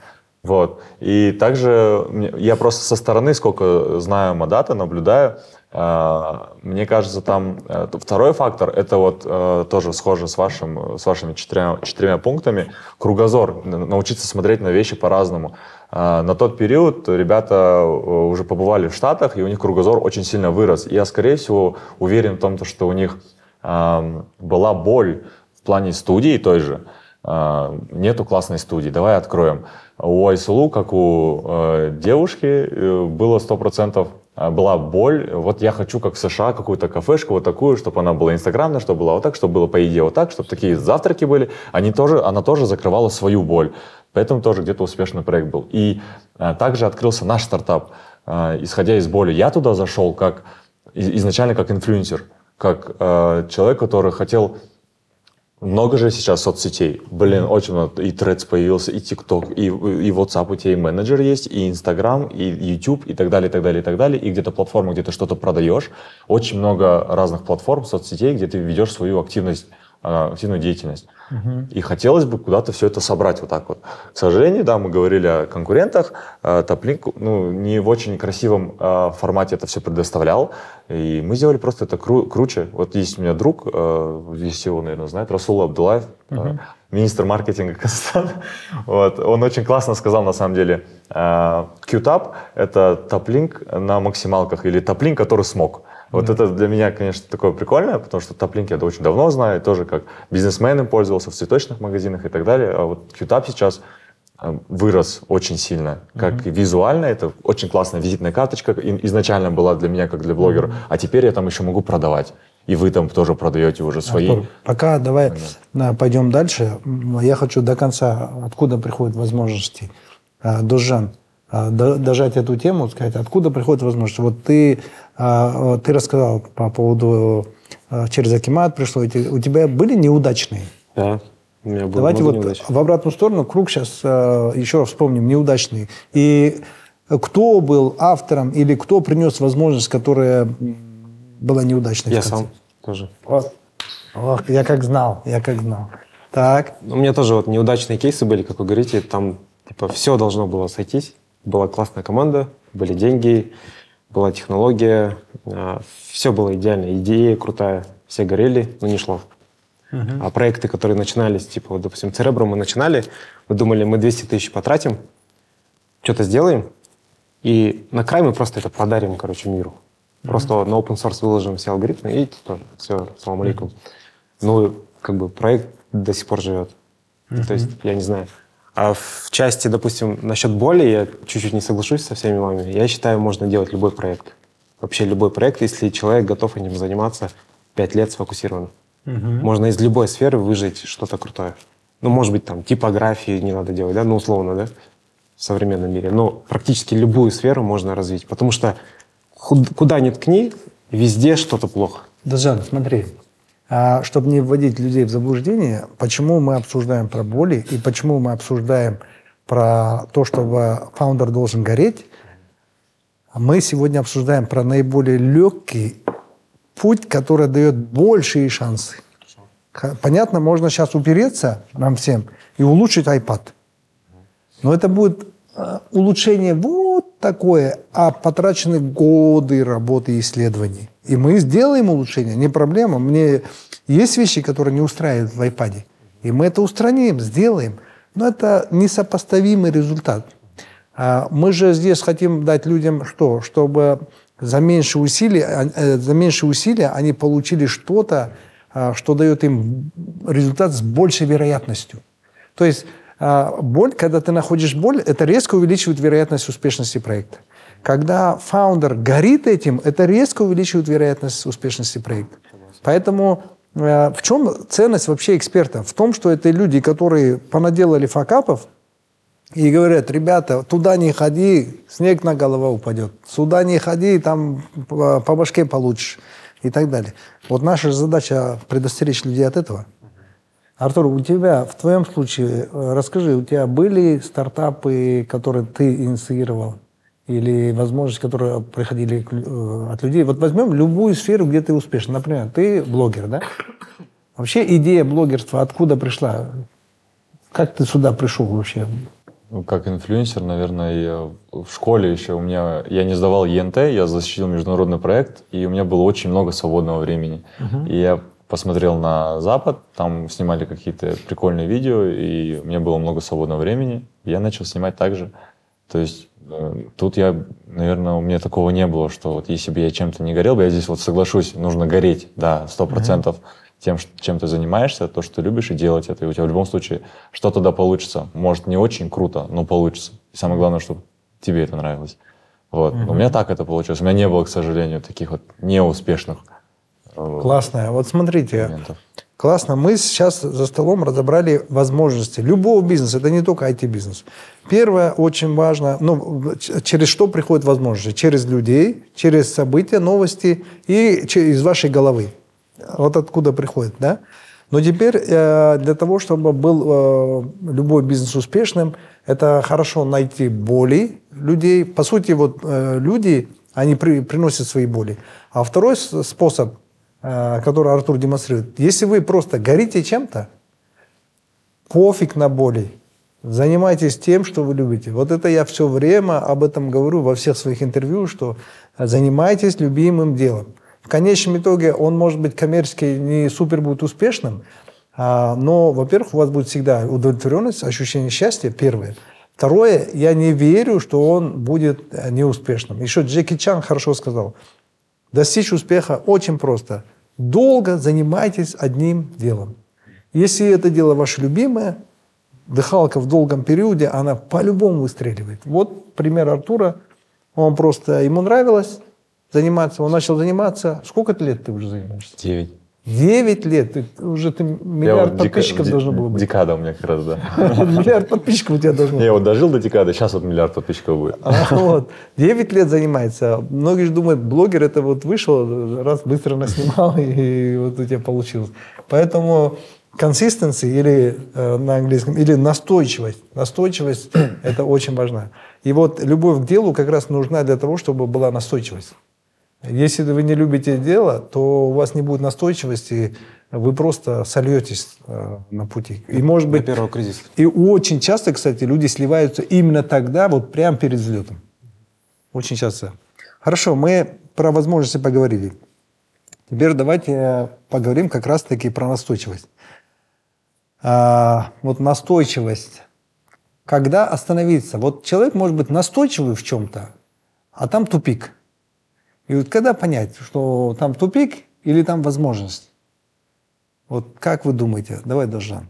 Вот. И также я просто со стороны, сколько знаю Мадата, наблюдаю, мне кажется, там э, второй фактор, это вот э, тоже схоже с, вашим, с вашими четырьмя, четырьмя пунктами, кругозор, научиться смотреть на вещи по-разному. А, на тот период ребята э, уже побывали в Штатах, и у них кругозор очень сильно вырос. Я, скорее всего, уверен в том, что у них была боль в плане студии той же, нету классной студии, давай откроем. У Айсулу, как у девушки, было 100% а, была боль. Вот я хочу, как в США, какую-то кафешку вот такую, чтобы она была инстаграмная, чтобы была вот так, чтобы было, по идее, вот так, чтобы такие завтраки были. Они тоже, она тоже закрывала свою боль. Поэтому тоже где-то успешный проект был. И а, также открылся наш стартап, а, исходя из боли. Я туда зашел как изначально как инфлюенсер, как а, человек, который хотел много же сейчас соцсетей. Блин, очень много. И Threads появился, и TikTok, и, и WhatsApp у тебя и менеджер есть, и Instagram, и YouTube, и так далее, и так далее, и так далее. И где-то платформа, где ты что-то продаешь. Очень много разных платформ, соцсетей, где ты ведешь свою активность, активную деятельность. И хотелось бы куда-то все это собрать вот так вот. К сожалению, да, мы говорили о конкурентах. Топлинк ну, не в очень красивом э, формате это все предоставлял. И мы сделали просто это кру- круче. Вот есть у меня друг, весь его, наверное, знает, Расул Абдулаев, uh министр маркетинга Казахстана. (laughs) Вот. Он очень классно сказал, на самом деле, QTAP — это топлинк на максималках или топлинк, который смог. Вот да. это для меня, конечно, такое прикольное, потому что топлинк я очень давно знаю, тоже как бизнесменом пользовался в цветочных магазинах и так далее. А вот QTAP сейчас э, вырос очень сильно. Как mm-hmm. визуально, это очень классная визитная карточка. изначально была для меня, как для блогера. Mm-hmm. А теперь я там еще могу продавать. И вы там тоже продаете уже свои. Артур, пока давай да, пойдем дальше. Я хочу до конца, откуда приходят возможности. А, Дожан, а, дожать эту тему, сказать, откуда приходят возможности. Вот ты, а, ты рассказал по поводу а, через Акимат пришло. У тебя были неудачные? Да. У меня было Давайте вот неудач. в обратную сторону круг сейчас еще раз вспомним неудачный. И кто был автором или кто принес возможность, которая была неудачной? Я сам тоже. Вот. Ох, я как знал, я как знал. Так. У меня тоже вот неудачные кейсы были, как вы говорите, там типа все должно было сойтись была классная команда, были деньги, была технология, а, все было идеально, идея крутая, все горели, но не шло. Uh-huh. А проекты, которые начинались, типа, вот, допустим, Церебро мы начинали, мы думали, мы 200 тысяч потратим, что-то сделаем, и на край мы просто это подарим, короче, миру. Uh-huh. Просто на open source выложим все алгоритмы, и типа, все, салам алейкум. Uh-huh. Ну, как бы проект до сих пор живет. Uh-huh. То есть, я не знаю, а в части, допустим, насчет боли, я чуть-чуть не соглашусь со всеми вами. Я считаю, можно делать любой проект. Вообще любой проект, если человек готов этим заниматься пять лет сфокусированно. Угу. Можно из любой сферы выжить что-то крутое. Ну, может быть, там, типографии не надо делать, да, ну, условно, да, в современном мире. Но практически любую сферу можно развить, потому что куда ни ткни, везде что-то плохо. Дажан, смотри, а чтобы не вводить людей в заблуждение, почему мы обсуждаем про боли и почему мы обсуждаем про то, чтобы фаундер должен гореть, мы сегодня обсуждаем про наиболее легкий путь, который дает большие шансы. Понятно, можно сейчас упереться нам всем и улучшить iPad. Но это будет э, улучшение вот такое, а потрачены годы работы и исследований. И мы сделаем улучшение, не проблема. Мне есть вещи, которые не устраивают в iPad. И мы это устраним, сделаем. Но это несопоставимый результат. А мы же здесь хотим дать людям что? Чтобы за меньше усилий, а, э, за меньше усилия они получили что-то, а, что дает им результат с большей вероятностью. То есть боль, когда ты находишь боль, это резко увеличивает вероятность успешности проекта. Когда фаундер горит этим, это резко увеличивает вероятность успешности проекта. Поэтому э, в чем ценность вообще эксперта? В том, что это люди, которые понаделали факапов и говорят, ребята, туда не ходи, снег на голову упадет. Сюда не ходи, там по башке получишь и так далее. Вот наша задача предостеречь людей от этого. Артур, у тебя, в твоем случае, э, расскажи, у тебя были стартапы, которые ты инициировал? или возможности, которые приходили э, от людей. Вот возьмем любую сферу, где ты успешен. Например, ты блогер, да? Вообще идея блогерства откуда пришла? Как ты сюда пришел вообще? Ну, как инфлюенсер, наверное, я в школе еще у меня... Я не сдавал ЕНТ, я защитил международный проект, и у меня было очень много свободного времени. Uh-huh. И я посмотрел на Запад, там снимали какие-то прикольные видео, и у меня было много свободного времени. Я начал снимать также. То есть э, тут я, наверное, у меня такого не было, что вот если бы я чем-то не горел бы, я здесь вот соглашусь, нужно гореть, да, сто процентов. Тем, чем ты занимаешься, то, что ты любишь, и делать это. И у тебя в любом случае что то да получится. Может, не очень круто, но получится. И самое главное, чтобы тебе это нравилось. Вот. Mm-hmm. У меня так это получилось. У меня не было, к сожалению, таких вот неуспешных Классно. Вот смотрите, моментов. классно. Мы сейчас за столом разобрали возможности любого бизнеса. Это не только IT-бизнес. Первое, очень важно, ну, через что приходят возможности? Через людей, через события, новости и из вашей головы. Вот откуда приходит, да? Но теперь э, для того, чтобы был э, любой бизнес успешным, это хорошо найти боли людей. По сути, вот э, люди, они при, приносят свои боли. А второй способ, который Артур демонстрирует, если вы просто горите чем-то, пофиг на боли, занимайтесь тем, что вы любите. Вот это я все время об этом говорю во всех своих интервью, что занимайтесь любимым делом. В конечном итоге он может быть коммерчески не супер будет успешным, а, но, во-первых, у вас будет всегда удовлетворенность, ощущение счастья, первое. Второе, я не верю, что он будет э, неуспешным. Еще Джеки Чан хорошо сказал, достичь успеха очень просто. Долго занимайтесь одним делом. Если это дело ваше любимое, дыхалка в долгом периоде, она по-любому выстреливает. Вот пример Артура. Он просто, ему нравилось, заниматься. Он начал заниматься. Сколько лет ты уже занимаешься? Девять. Девять лет. Ты, уже ты миллиард вот подписчиков дека, должно было быть. Декада у меня как раз, да. (laughs) Миллиард подписчиков у тебя должно быть. Я вот дожил до декады, сейчас вот миллиард подписчиков будет. (laughs) Вот. Девять лет занимается. Многие же думают, блогер это вот вышел, раз быстро наснимал, (laughs) и вот у тебя получилось. Поэтому consistency или э, на английском, или настойчивость. Настойчивость – это очень важно. И вот любовь к делу как раз нужна для того, чтобы была настойчивость. Если вы не любите дело, то у вас не будет настойчивости, вы просто сольетесь э, на пути. И может быть... первого кризиса. И очень часто, кстати, люди сливаются именно тогда, вот прямо перед взлетом. Очень часто. Хорошо, мы про возможности поговорили. Теперь давайте поговорим как раз-таки про настойчивость. А, вот настойчивость. Когда остановиться? Вот человек может быть настойчивый в чем-то, а там тупик – и вот когда понять, что там тупик или там возможность? Вот как вы думаете? Давай, Дожан.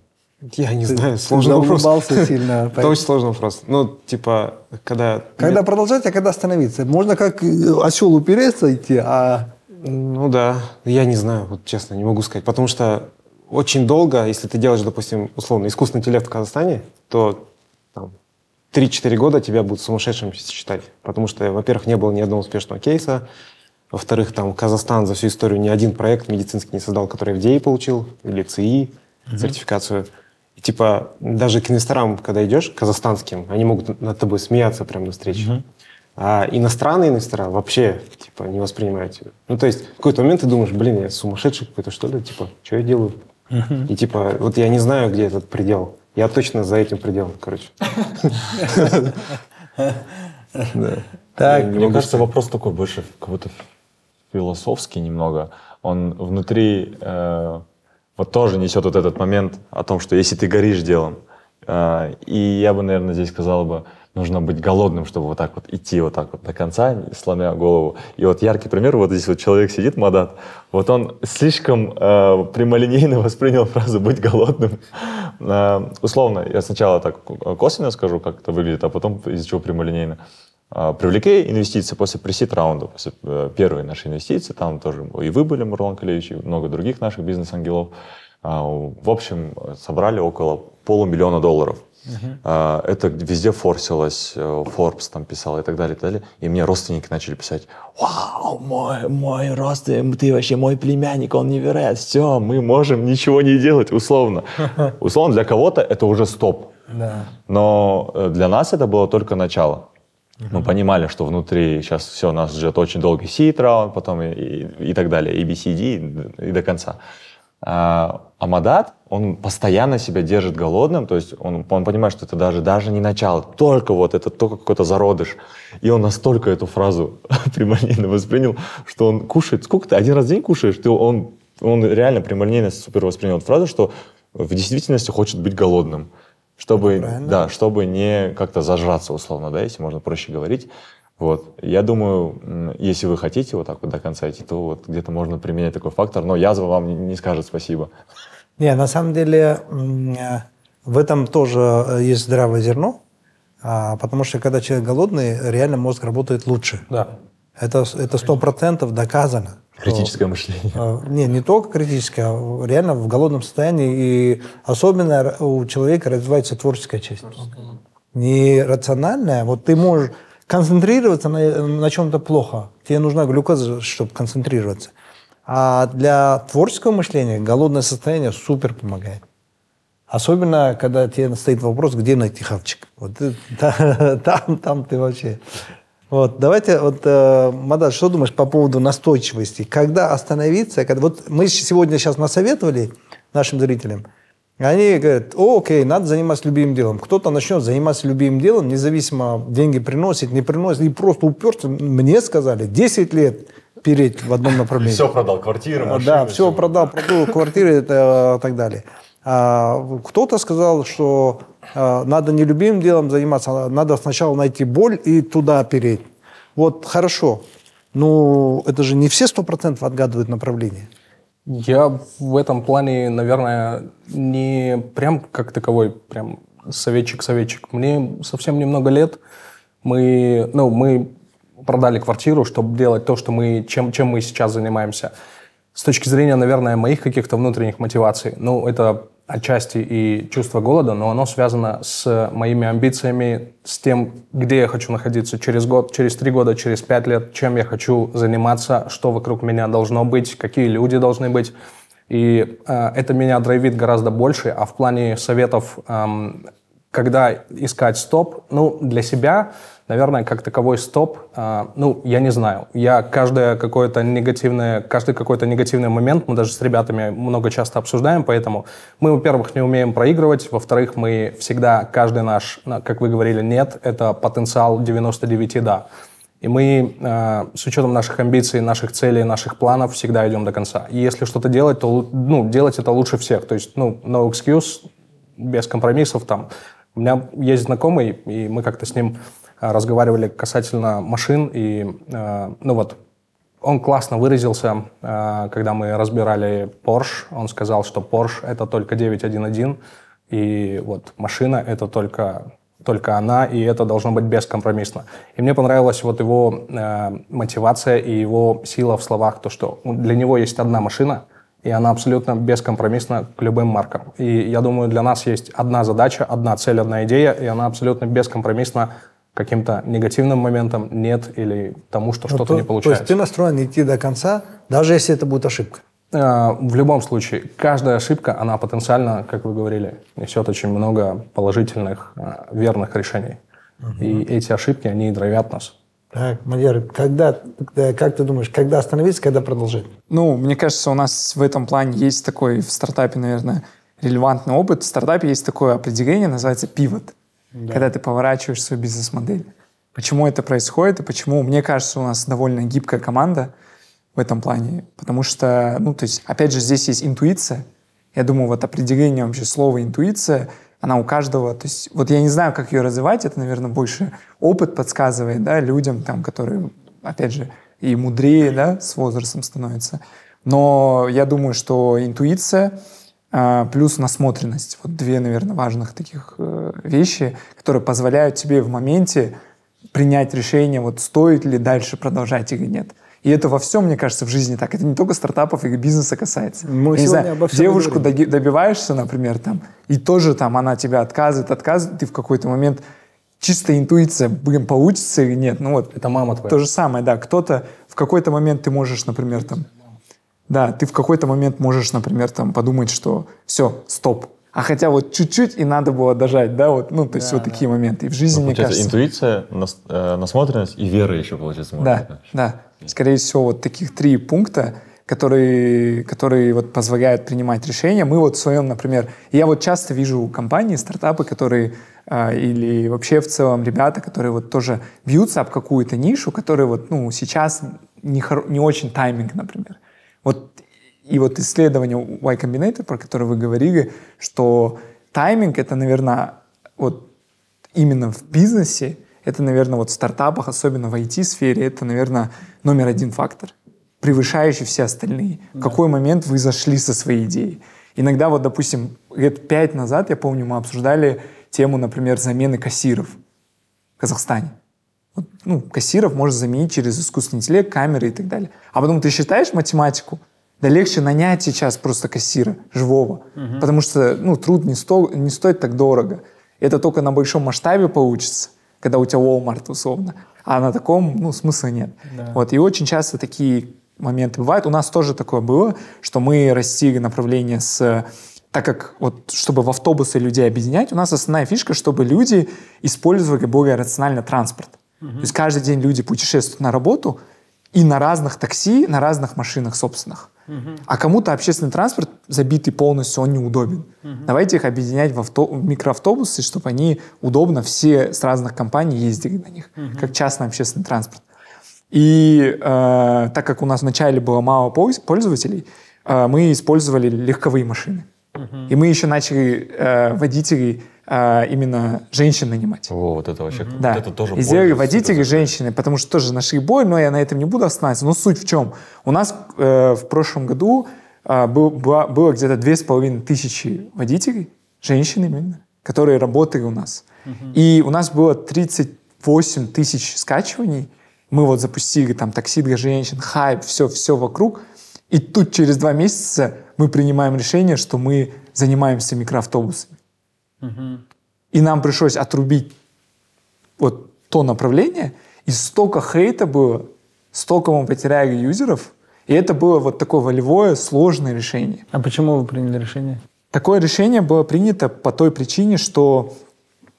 Я не ты, знаю, сложный ты вопрос. сильно. (laughs) Это очень сложный вопрос. Ну, типа, когда... Когда продолжать, а когда остановиться? Можно как осел упереться идти, а... Ну да, я не знаю, вот честно, не могу сказать. Потому что очень долго, если ты делаешь, допустим, условно, искусственный интеллект в Казахстане, то там, 3-4 года тебя будут сумасшедшим считать. Потому что, во-первых, не было ни одного успешного кейса. Во-вторых, там Казахстан за всю историю ни один проект медицинский не создал, который FDA получил, или ЦИ, mm-hmm. сертификацию. И типа даже к инвесторам, когда идешь, казахстанским, они могут над тобой смеяться прямо на встрече. Mm-hmm. А иностранные инвестора вообще типа не воспринимают тебя. Ну, то есть в какой-то момент ты думаешь, блин, я сумасшедший какой-то, что ли? Типа, что я делаю? Uh-huh. И типа, вот я не знаю, где этот предел. Я точно за этим пределом, короче. Так, мне кажется, вопрос такой больше какой-то философский немного. Он внутри э, вот тоже несет вот этот момент о том, что если ты горишь делом, э, и я бы, наверное, здесь сказал бы, нужно быть голодным, чтобы вот так вот идти вот так вот до конца, сломя голову. И вот яркий пример, вот здесь вот человек сидит, Мадат, вот он слишком э, прямолинейно (laughs) воспринял фразу «быть голодным». Э, условно, я сначала так косвенно скажу, как это выглядит, а потом из-за чего прямолинейно. Э, привлекли инвестиции после пресид раунда, после э, первой нашей инвестиции, там тоже и вы были, Мурлан Калевич, и много других наших бизнес-ангелов. Э, в общем, собрали около полумиллиона долларов. Uh-huh. Это везде форсилось, э, Forbes там писал и так далее, и так далее. И мне родственники начали писать, вау, мой, мой родственник, ты вообще мой племянник, он невероятный. Все, мы можем ничего не делать, условно. (laughs) Условно, для кого-то это уже стоп. Да. Но э, для нас это было только начало. Uh-huh. Мы понимали, что внутри сейчас все, нас ждет очень долгий seed раунд, потом и, и, и так далее, и BCD, и, и до конца. А, Амадат, он постоянно себя держит голодным, то есть он, он понимает, что это даже, даже не начало, только вот это только какой-то зародыш. И он настолько эту фразу (laughs) прямолинейно воспринял, что он кушает, сколько ты, один раз в день кушаешь, ты, он, он реально прямолинейно супер воспринял эту фразу, что в действительности хочет быть голодным. Чтобы, да, чтобы не как-то зажраться, условно, да, если можно проще говорить. Вот. Я думаю, если вы хотите вот так вот до конца идти, то вот где-то можно применять такой фактор, но язва вам не скажет спасибо. Не, на самом деле э, в этом тоже э, есть здравое зерно, а, потому что когда человек голодный, реально мозг работает лучше. Да. Это это сто процентов доказано. Критическое что, мышление. Э, не, не только критическое, а реально в голодном состоянии. И особенно у человека развивается творческая часть. Не рациональная. Вот ты можешь концентрироваться на, на чем-то плохо. Тебе нужна глюкоза, чтобы концентрироваться. А для творческого мышления голодное состояние супер помогает. Особенно, когда тебе стоит вопрос, где найти хавчик. Вот, (laughs) там, там ты вообще... Вот, давайте, вот, э, что думаешь по поводу настойчивости? Когда остановиться? Когда, вот мы сегодня сейчас насоветовали нашим зрителям, они говорят, О, окей, надо заниматься любимым делом. Кто-то начнет заниматься любимым делом, независимо, деньги приносит, не приносит, и просто уперся. Мне сказали, 10 лет переть в одном направлении. Все продал, квартиры, машины. Да, все продал, продал квартиры и э, так далее. А кто-то сказал, что э, надо не любимым делом заниматься, а надо сначала найти боль и туда переть. Вот хорошо, но это же не все сто процентов отгадывают направление. Я в этом плане, наверное, не прям как таковой, прям советчик-советчик. Мне совсем немного лет. Мы, ну, мы продали квартиру, чтобы делать то, что мы, чем, чем мы сейчас занимаемся. С точки зрения, наверное, моих каких-то внутренних мотиваций, ну, это отчасти и чувство голода, но оно связано с моими амбициями, с тем, где я хочу находиться через год, через три года, через пять лет, чем я хочу заниматься, что вокруг меня должно быть, какие люди должны быть. И э, это меня драйвит гораздо больше, а в плане советов, э, когда искать стоп, ну, для себя Наверное, как таковой стоп, а, ну, я не знаю. Я каждое какое-то негативное, каждый какой-то негативный момент, мы даже с ребятами много часто обсуждаем, поэтому мы, во-первых, не умеем проигрывать, во-вторых, мы всегда, каждый наш, как вы говорили, нет, это потенциал 99 да. И мы э, с учетом наших амбиций, наших целей, наших планов всегда идем до конца. И если что-то делать, то ну, делать это лучше всех. То есть, ну, no excuse, без компромиссов там. У меня есть знакомый, и мы как-то с ним разговаривали касательно машин, и, э, ну вот, он классно выразился, э, когда мы разбирали Porsche. Он сказал, что Porsche — это только 911, и вот машина — это только только она, и это должно быть бескомпромиссно. И мне понравилась вот его э, мотивация и его сила в словах, то, что для него есть одна машина, и она абсолютно бескомпромиссна к любым маркам. И я думаю, для нас есть одна задача, одна цель, одна идея, и она абсолютно бескомпромиссна каким-то негативным моментом нет или тому, что ну, что-то не получается. То есть ты настроен идти до конца, даже если это будет ошибка? Э, в любом случае, каждая ошибка, она потенциально, как вы говорили, несет очень много положительных, э, верных решений. Угу. И эти ошибки, они драйвят нас. Так, Мадьяр, когда, как ты думаешь, когда остановиться, когда продолжить? Ну, мне кажется, у нас в этом плане есть такой в стартапе, наверное, релевантный опыт. В стартапе есть такое определение, называется pivot да. когда ты поворачиваешь свою бизнес-модель. Почему это происходит и почему, мне кажется, у нас довольно гибкая команда в этом плане. Потому что, ну, то есть, опять же, здесь есть интуиция. Я думаю, вот определение вообще слова интуиция, она у каждого, то есть, вот я не знаю, как ее развивать, это, наверное, больше опыт подсказывает, да, людям, там, которые, опять же, и мудрее, да, с возрастом становятся. Но я думаю, что интуиция — плюс насмотренность. Вот две, наверное, важных таких э, вещи, которые позволяют тебе в моменте принять решение, вот стоит ли дальше продолжать или нет. И это во всем, мне кажется, в жизни так. Это не только стартапов и бизнеса касается. Мы не знаю, обо всем девушку говорим. добиваешься, например, там, и тоже там она тебя отказывает, отказывает, ты в какой-то момент чисто интуиция, блин, получится или нет. Ну вот. Это мама твоя. То же самое, да. Кто-то в какой-то момент ты можешь, например, там, да, ты в какой-то момент можешь, например, там подумать, что все, стоп. А хотя вот чуть-чуть и надо было дожать, да, вот, ну, то есть да, вот такие моменты. И в жизни, ну, мне кажется... интуиция, нас, э, насмотренность и вера еще, получается, может Да, быть. да. Скорее всего, вот таких три пункта которые, которые вот позволяют принимать решения. Мы вот в своем, например, я вот часто вижу компании, стартапы, которые э, или вообще в целом ребята, которые вот тоже бьются об какую-то нишу, которые вот, ну, сейчас не, не очень тайминг, например. Вот и вот исследование Y Combinator, про которое вы говорили, что тайминг — это, наверное, вот именно в бизнесе, это, наверное, вот в стартапах, особенно в IT-сфере, это, наверное, номер один фактор, превышающий все остальные. Да. В какой момент вы зашли со своей идеей? Иногда вот, допустим, лет пять назад, я помню, мы обсуждали тему, например, замены кассиров в Казахстане. Ну, кассиров можно заменить через искусственный интеллект, камеры и так далее. А потом ты считаешь математику, да легче нанять сейчас просто кассира живого, угу. потому что ну, труд не, сто, не стоит так дорого. Это только на большом масштабе получится, когда у тебя Walmart условно, а на таком ну, смысла нет. Да. Вот, и очень часто такие моменты бывают. У нас тоже такое было, что мы растили направление с так как вот, чтобы в автобусы людей объединять, у нас основная фишка, чтобы люди использовали более рационально транспорт. Угу. То есть каждый день люди путешествуют на работу и на разных такси, на разных машинах собственных. А кому-то общественный транспорт забитый полностью, он неудобен. Угу. Давайте их объединять в, авто, в микроавтобусы, чтобы они удобно все с разных компаний ездили на них, угу. как частный общественный транспорт. И э, так как у нас вначале было мало пользователей, э, мы использовали легковые машины. Угу. И мы еще начали э, водителей а, именно женщин нанимать. О, вот это вообще, да. вот это тоже И сделали водители женщины, потому что тоже нашли боль, но я на этом не буду останавливаться. Но суть в чем? У нас э, в прошлом году э, был, было, было где-то две с половиной тысячи водителей, женщин именно, которые работали у нас. Угу. И у нас было 38 тысяч скачиваний. Мы вот запустили там такси для женщин, хайп, все, все вокруг. И тут через два месяца мы принимаем решение, что мы занимаемся микроавтобусами. И нам пришлось отрубить вот то направление, и столько хейта было, столько мы потеряли юзеров, и это было вот такое волевое, сложное решение. А почему вы приняли решение? Такое решение было принято по той причине, что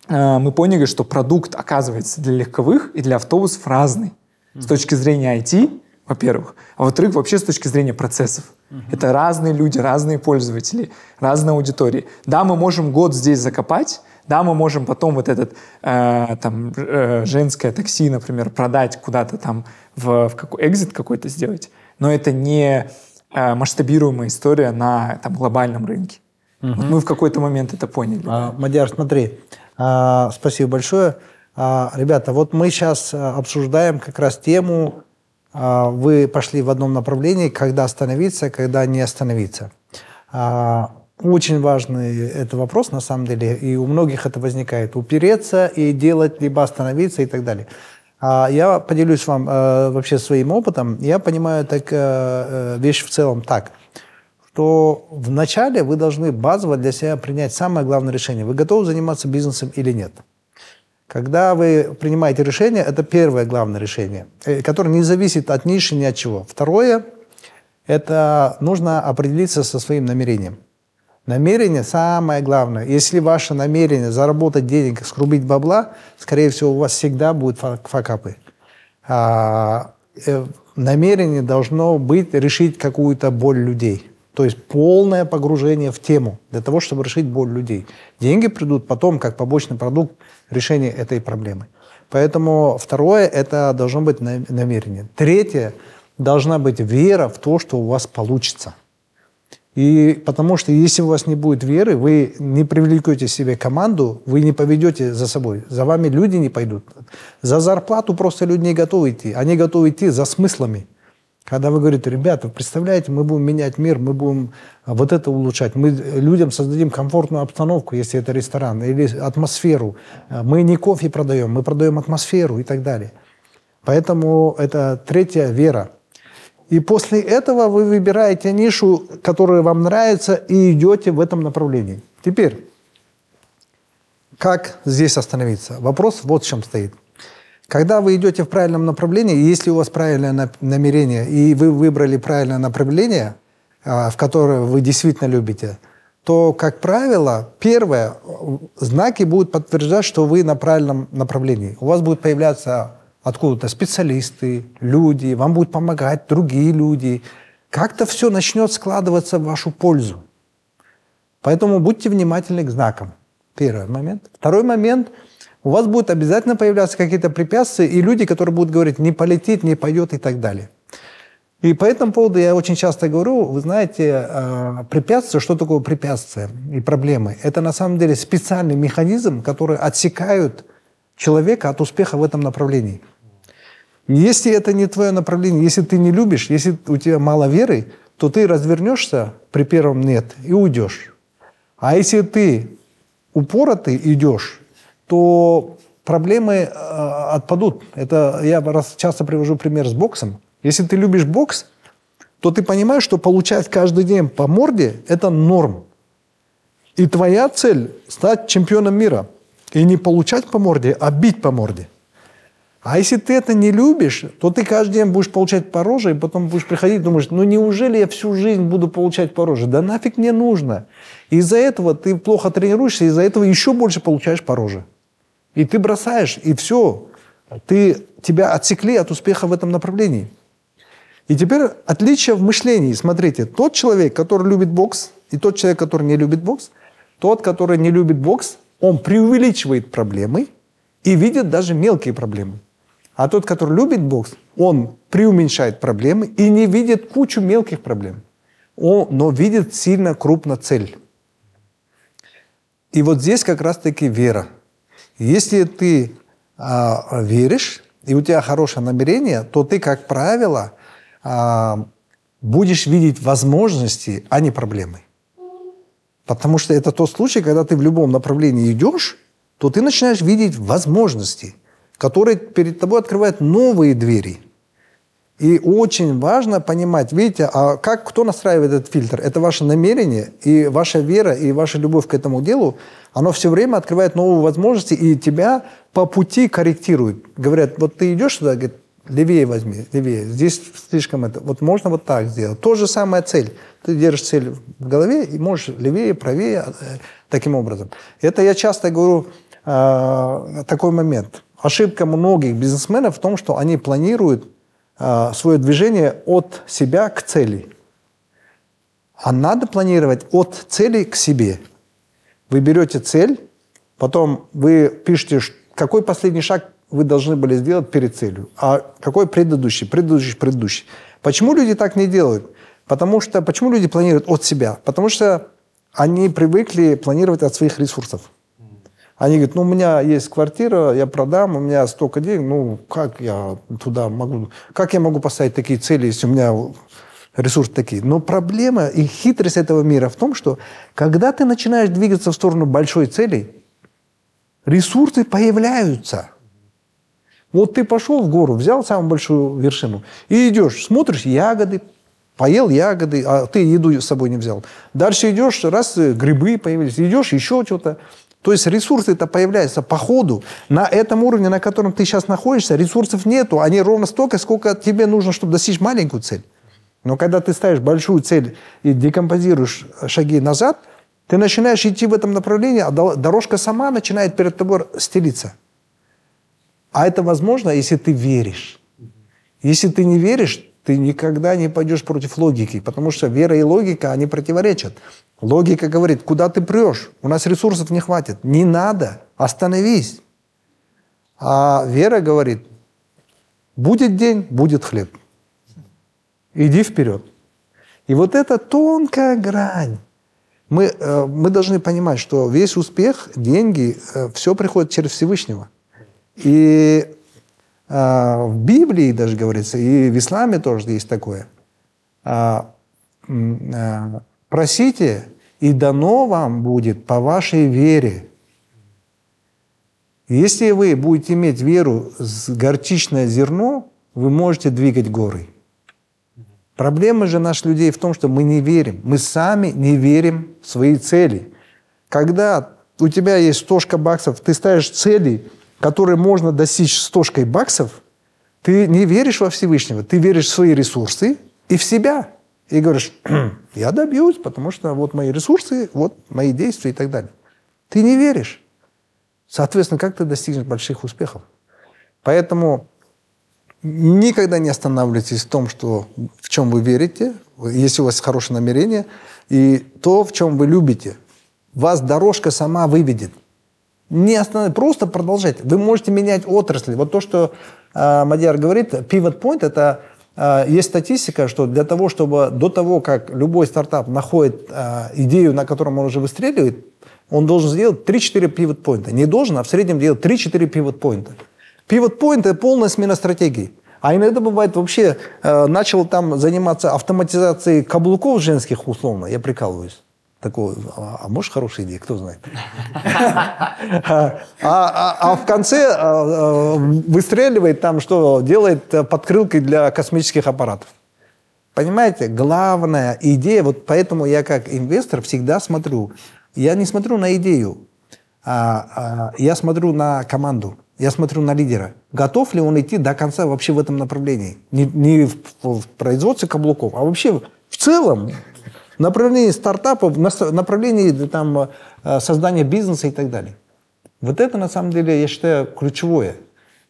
э, мы поняли, что продукт оказывается для легковых и для автобусов разный. Mm-hmm. С точки зрения IT, во-первых, а во-вторых, вообще с точки зрения процессов. Uh-huh. Это разные люди, разные пользователи, разные аудитории. Да, мы можем год здесь закопать, да, мы можем потом вот этот э, там э, женское такси, например, продать куда-то там в, в какой экзит какой-то сделать, но это не э, масштабируемая история на там глобальном рынке. Uh-huh. Вот мы в какой-то момент это поняли. А, Мадяр, смотри, а, спасибо большое. А, ребята, вот мы сейчас а, обсуждаем как раз тему вы пошли в одном направлении, когда остановиться, когда не остановиться. А, очень важный это вопрос, на самом деле, и у многих это возникает. Упереться и делать, либо остановиться и так далее. А, я поделюсь вам вообще своим опытом. Я понимаю так, э, вещь в целом так, что вначале вы должны базово для себя принять самое главное решение. Вы готовы заниматься бизнесом или нет? Когда вы принимаете решение, это первое главное решение, э, которое не зависит от ниши ни от чего. Второе, это нужно определиться со своим намерением. Намерение самое главное. Если ваше намерение заработать денег, скрубить бабла, скорее всего, у вас всегда будут факапы. А, э, намерение должно быть решить какую-то боль людей. То есть полное погружение в тему для того, чтобы решить боль людей. Деньги придут потом как побочный продукт решения этой проблемы. Поэтому второе – это должно быть намерение. Третье – должна быть вера в то, что у вас получится. И потому что если у вас не будет веры, вы не привлекете себе команду, вы не поведете за собой. За вами люди не пойдут. За зарплату просто люди не готовы идти. Они готовы идти за смыслами. Когда вы говорите, ребята, представляете, мы будем менять мир, мы будем а, вот это улучшать, мы людям создадим комфортную обстановку, если это ресторан, или атмосферу. А, мы не кофе продаем, мы продаем атмосферу и так далее. Поэтому это третья вера. И после этого вы выбираете нишу, которая вам нравится, и идете в этом направлении. Теперь, как здесь остановиться? Вопрос вот в чем стоит – когда вы идете в правильном направлении, если у вас правильное намерение, и вы выбрали правильное направление, а, в которое вы действительно любите, то, как правило, первое, знаки будут подтверждать, что вы на правильном направлении. У вас будут появляться откуда-то специалисты, люди, вам будут помогать другие люди. как-то все начнет складываться в вашу пользу. Поэтому будьте внимательны к знакам. Первый момент. Второй момент. У вас будут обязательно появляться какие-то препятствия и люди, которые будут говорить, не полетит, не пойдет и так далее. И по этому поводу я очень часто говорю, вы знаете, э, препятствие, что такое препятствие и проблемы? Это на самом деле специальный механизм, который отсекают человека от успеха в этом направлении. Если это не твое направление, если ты не любишь, если у тебя мало веры, то ты развернешься при первом «нет» и уйдешь. А если ты упоротый идешь, то проблемы э, отпадут. Это я раз часто привожу пример с боксом. Если ты любишь бокс, то ты понимаешь, что получать каждый день по морде – это норм. И твоя цель – стать чемпионом мира. И не получать по морде, а бить по морде. А если ты это не любишь, то ты каждый день будешь получать по роже, и потом будешь приходить и думаешь, ну неужели я всю жизнь буду получать по роже? Да нафиг мне нужно. Из-за этого ты плохо тренируешься, из-за этого еще больше получаешь по роже. И ты бросаешь, и все. Ты, тебя отсекли от успеха в этом направлении. И теперь отличие в мышлении. Смотрите, тот человек, который любит бокс, и тот человек, который не любит бокс, тот, который не любит бокс, он преувеличивает проблемы и видит даже мелкие проблемы. А тот, который любит бокс, он преуменьшает проблемы и не видит кучу мелких проблем. Он, но видит сильно крупно цель. И вот здесь как раз-таки вера. Если ты а, веришь, и у тебя хорошее намерение, то ты, как правило, а, будешь видеть возможности, а не проблемы. Потому что это тот случай, когда ты в любом направлении идешь, то ты начинаешь видеть возможности, которые перед тобой открывают новые двери. И очень важно понимать, видите, а как кто настраивает этот фильтр? Это ваше намерение и ваша вера и ваша любовь к этому делу, оно все время открывает новые возможности и тебя по пути корректирует. Говорят, вот ты идешь сюда, говорит, левее возьми, левее. Здесь слишком это. Вот можно вот так сделать. То же самая цель. Ты держишь цель в голове и можешь левее, правее, э, таким образом. Это я часто говорю э, такой момент. Ошибка многих бизнесменов в том, что они планируют э, свое движение от себя к цели. А надо планировать от цели к себе. Вы берете цель, потом вы пишете, какой последний шаг вы должны были сделать перед целью. А какой предыдущий, предыдущий, предыдущий. Почему люди так не делают? Потому что, почему люди планируют от себя? Потому что они привыкли планировать от своих ресурсов. Они говорят, ну, у меня есть квартира, я продам, у меня столько денег, ну, как я туда могу, как я могу поставить такие цели, если у меня ресурсы такие? Но проблема и хитрость этого мира в том, что когда ты начинаешь двигаться в сторону большой цели, ресурсы появляются – вот ты пошел в гору, взял самую большую вершину и идешь, смотришь, ягоды, поел ягоды, а ты еду с собой не взял. Дальше идешь, раз э, грибы появились, идешь, еще что-то. То есть ресурсы это появляются по ходу. На этом уровне, на котором ты сейчас находишься, ресурсов нету. Они ровно столько, сколько тебе нужно, чтобы достичь маленькую цель. Но когда ты ставишь большую цель и декомпозируешь шаги назад, ты начинаешь идти в этом направлении, а дорожка сама начинает перед тобой стелиться. А это возможно, если ты веришь. Если ты не веришь, ты никогда не пойдешь против логики, потому что вера и логика, они противоречат. Логика говорит, куда ты прешь? У нас ресурсов не хватит. Не надо, остановись. А вера говорит, будет день, будет хлеб. Иди вперед. И вот это тонкая грань. Мы, э, мы должны понимать, что весь успех, деньги, э, все приходит через Всевышнего. И э, в Библии даже говорится, и в исламе тоже есть такое. Э, просите, и дано вам будет по вашей вере. Если вы будете иметь веру с горчичное зерно, вы можете двигать горы. Проблема же наших людей в том, что мы не верим. Мы сами не верим в свои цели. Когда у тебя есть стошка баксов, ты ставишь цели, которые можно достичь стошкой баксов, ты не веришь во Всевышнего, ты веришь в свои ресурсы и в себя. И говоришь, я добьюсь, потому что вот мои ресурсы, вот мои действия и так далее. Ты не веришь. Соответственно, как ты достигнешь больших успехов? Поэтому Никогда не останавливайтесь в том, что, в чем вы верите, если у вас хорошее намерение, и то, в чем вы любите. Вас дорожка сама выведет. Не останов... Просто продолжайте. Вы можете менять отрасли. Вот то, что э, Мадьяр говорит, pivot point, это э, есть статистика, что для того, чтобы до того, как любой стартап находит э, идею, на котором он уже выстреливает, он должен сделать 3-4 pivot point. Не должен, а в среднем делать 3-4 pivot point. Pivot point – это полная смена стратегии. А иногда бывает вообще, э, начал там заниматься автоматизацией каблуков женских условно, я прикалываюсь. Такого, а, а может хорошая идея, кто знает. (laughs) А, а, а в конце а, а, выстреливает там, что делает подкрылкой для космических аппаратов. Понимаете, главная идея, вот поэтому я как инвестор всегда смотрю, я не смотрю на идею, а, а, я смотрю на команду. Я смотрю на лидера. Готов ли он идти до конца вообще в этом направлении? Не, не в, в производстве каблуков, а вообще в целом направлении стартапов, направлении там, э, создания бизнеса и так далее. Вот это, на самом деле, я считаю, ключевое.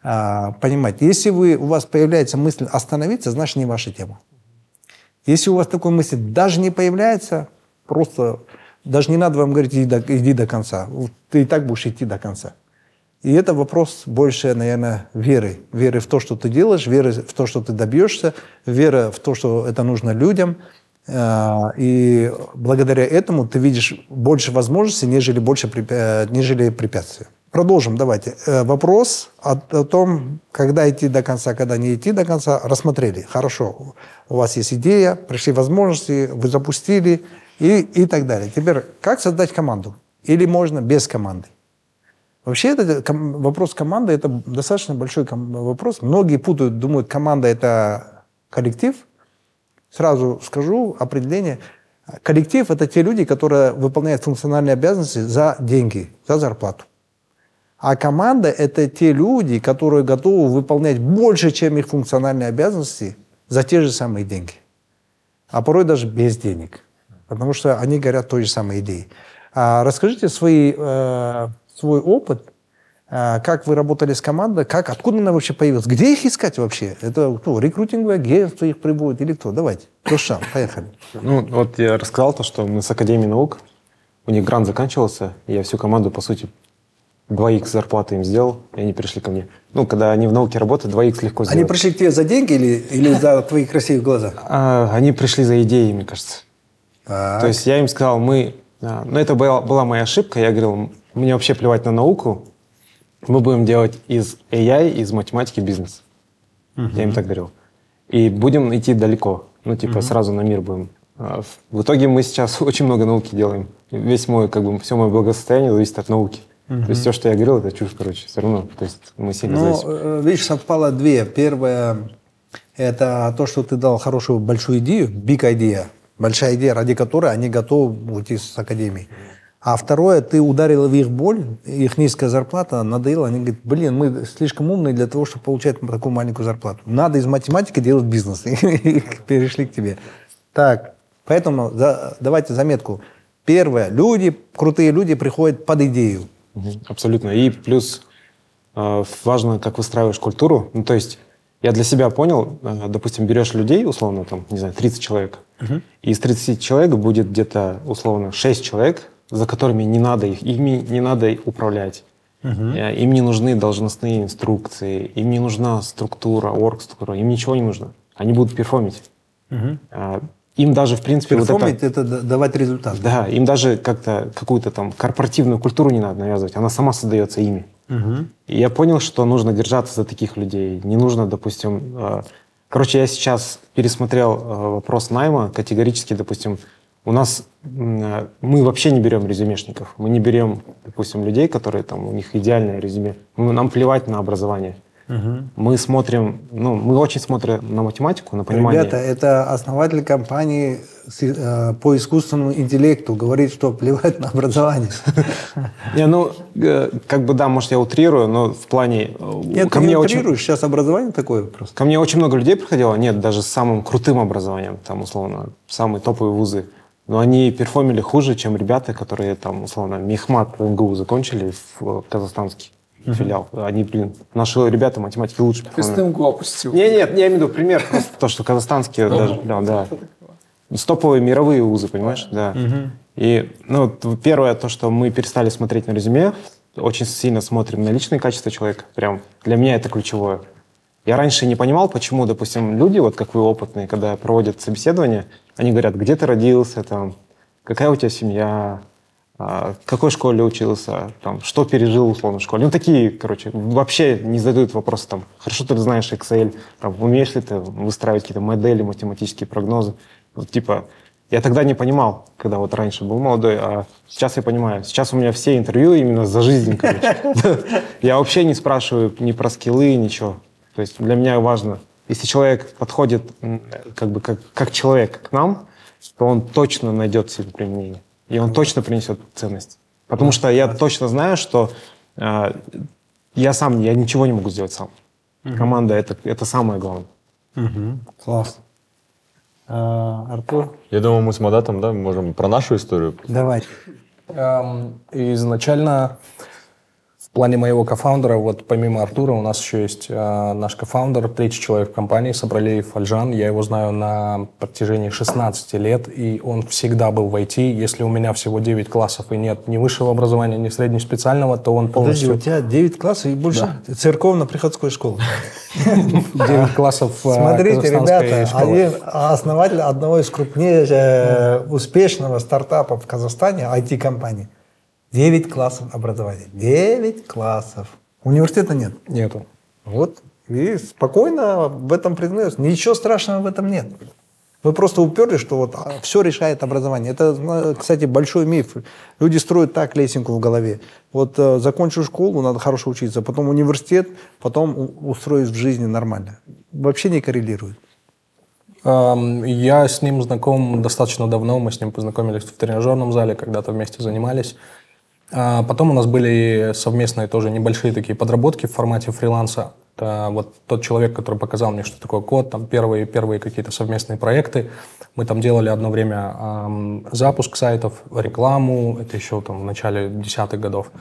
А, понимать. Если вы, у вас появляется мысль остановиться, значит, не ваша тема. Если у вас такой мысли даже не появляется, просто даже не надо вам говорить, иди до, иди до конца. Ты и так будешь идти до конца. И это вопрос больше, наверное, веры. Веры в то, что ты делаешь, веры в то, что ты добьешься, вера в то, что это нужно людям. Э, и благодаря этому ты видишь больше возможностей, нежели, больше, э, нежели препятствий. Продолжим, давайте. Э, вопрос о, о том, когда идти до конца, когда не идти до конца, рассмотрели. Хорошо, у вас есть идея, пришли возможности, вы запустили и, и так далее. Теперь, как создать команду? Или можно без команды? Вообще, это, вопрос команды – это достаточно большой вопрос. Многие путают, думают, команда – это коллектив. Сразу скажу определение. Коллектив – это те люди, которые выполняют функциональные обязанности за деньги, за зарплату. А команда – это те люди, которые готовы выполнять больше, чем их функциональные обязанности за те же самые деньги. А порой даже без денег. Потому что они горят той же самой идеей. А расскажите свои э, свой опыт, а, как вы работали с командой, как, откуда она вообще появилась, где их искать вообще? Это кто, рекрутинговое агентство их прибудет или кто? Давайте, Рушан, поехали. Ну, вот я рассказал то, что мы с Академией наук, у них грант заканчивался, и я всю команду, по сути, 2х зарплаты им сделал, и они пришли ко мне. Ну, когда они в науке работают, 2х легко сделать. Они пришли к тебе за деньги или, или за твои красивые глаза? А, они пришли за идеей, мне кажется. Так. То есть я им сказал, мы... А, ну, это была, была моя ошибка, я говорил, мне вообще плевать на науку. Мы будем делать из AI, из математики бизнес. Uh-huh. Я им так говорил. И будем идти далеко. Ну, типа, uh-huh. сразу на мир будем. А в итоге мы сейчас (laughs) очень много науки делаем. Весь мой, как бы, все мое благосостояние зависит от науки. Uh-huh. То есть все, что я говорил, это чушь, короче. Все равно, то есть мы сильно Ну, зависим. видишь, совпало две. Первое, это то, что ты дал хорошую большую идею, big idea, большая идея, ради которой они готовы уйти с академии. А второе, ты ударил в их боль, их низкая зарплата надоела. Они говорят, блин, мы слишком умные для того, чтобы получать такую маленькую зарплату. Надо из математики делать бизнес. (laughs) И перешли к тебе. Так, поэтому за, давайте заметку. Первое, люди, крутые люди приходят под идею. Абсолютно. И плюс э, важно, как выстраиваешь культуру. Ну, то есть я для себя понял, э, допустим, берешь людей, условно, там, не знаю, 30 человек, угу. и из 30 человек будет где-то, условно, 6 человек, за которыми не надо их, ими не надо управлять. Угу. Им не нужны должностные инструкции, им не нужна структура, орг-структура, им ничего не нужно. Они будут перформить. Угу. Им даже, в принципе, перформить вот это... это давать результат. Да, им даже как-то какую-то там корпоративную культуру не надо навязывать, она сама создается ими. Угу. И я понял, что нужно держаться за таких людей. Не нужно, допустим... А, короче, я сейчас пересмотрел вопрос найма категорически, допустим, у нас мы вообще не берем резюмешников. Мы не берем, допустим, людей, которые там, у них идеальное резюме. Нам плевать на образование. Угу. Мы смотрим, ну, мы очень смотрим на математику, на понимание. Ребята, это основатель компании э, по искусственному интеллекту говорит, что плевать на образование. (laughs) Не, ну, э, как бы да, может, я утрирую, но в плане... Э, нет, ко ты мне не утрируешь, сейчас образование такое просто. Ко мне очень много людей приходило, нет, даже с самым крутым образованием, там, условно, самые топовые вузы но они перформили хуже, чем ребята, которые там, условно, Мехмат в МГУ закончили в казахстанский. филиал. Они, блин, наши ребята математики лучше То есть ты. МГУ опустил. Не, нет, я имею в виду пример, просто то, что казахстанские даже, да, да. Стоповые мировые вузы, понимаешь, да. И, ну, первое, то, что мы перестали смотреть на резюме, очень сильно смотрим на личные качества человека. Прям для меня это ключевое. Я раньше не понимал, почему, допустим, люди, вот как вы опытные, когда проводят собеседование, они говорят, где ты родился, там, какая у тебя семья, а, в какой школе учился, там, что пережил условно в школе. Ну, такие, короче, вообще не задают вопросы, там, хорошо ты знаешь Excel, там, умеешь ли ты выстраивать какие-то модели, математические прогнозы. Вот, типа, я тогда не понимал, когда вот раньше был молодой, а сейчас я понимаю. Сейчас у меня все интервью именно за жизнь, короче. (laughs) Я вообще не спрашиваю ни про скиллы, ничего. То есть для меня важно, если человек подходит как бы как, как человек к нам, то он точно найдет себе применение. И он точно принесет ценность. Потому что я точно знаю, что э, я сам, я ничего не могу сделать сам. Команда это, это самое главное. Класс. А, Артур, Я думаю, мы с Мадатом, да, можем про нашу историю. давай. Эм, изначально в плане моего кофаундера, вот помимо Артура, у нас еще есть э, наш кофаундер, третий человек в компании, Сабралеев Альжан. Я его знаю на протяжении 16 лет, и он всегда был в IT. Если у меня всего 9 классов и нет ни высшего образования, ни среднеспециального, то он Подожди, полностью... у тебя 9 классов и больше церковно-приходской школы. (laughs) 9 классов э, Смотрите, ребята, один основатель одного из крупнейших э, успешного стартапа в Казахстане, IT-компании. 9 классов образования. 9 классов. Университета нет. Нету. Вот. И спокойно в этом признаюсь. Ничего страшного в этом нет. Вы просто уперлись, что вот все решает образование. Это, кстати, большой миф. Люди строят так лесенку в голове. Вот э, закончу школу, надо хорошо учиться, потом университет, потом устроюсь в жизни нормально. Вообще не коррелирует. Я с ним знаком достаточно давно. Мы с ним познакомились в тренажерном зале, когда-то вместе занимались. А Потом у нас были совместные тоже небольшие такие подработки в формате фриланса. Это вот тот человек, который показал мне, что такое код, там первые, первые какие-то совместные проекты. Мы там делали одно время ам, запуск сайтов, рекламу, это еще там в начале десятых годов.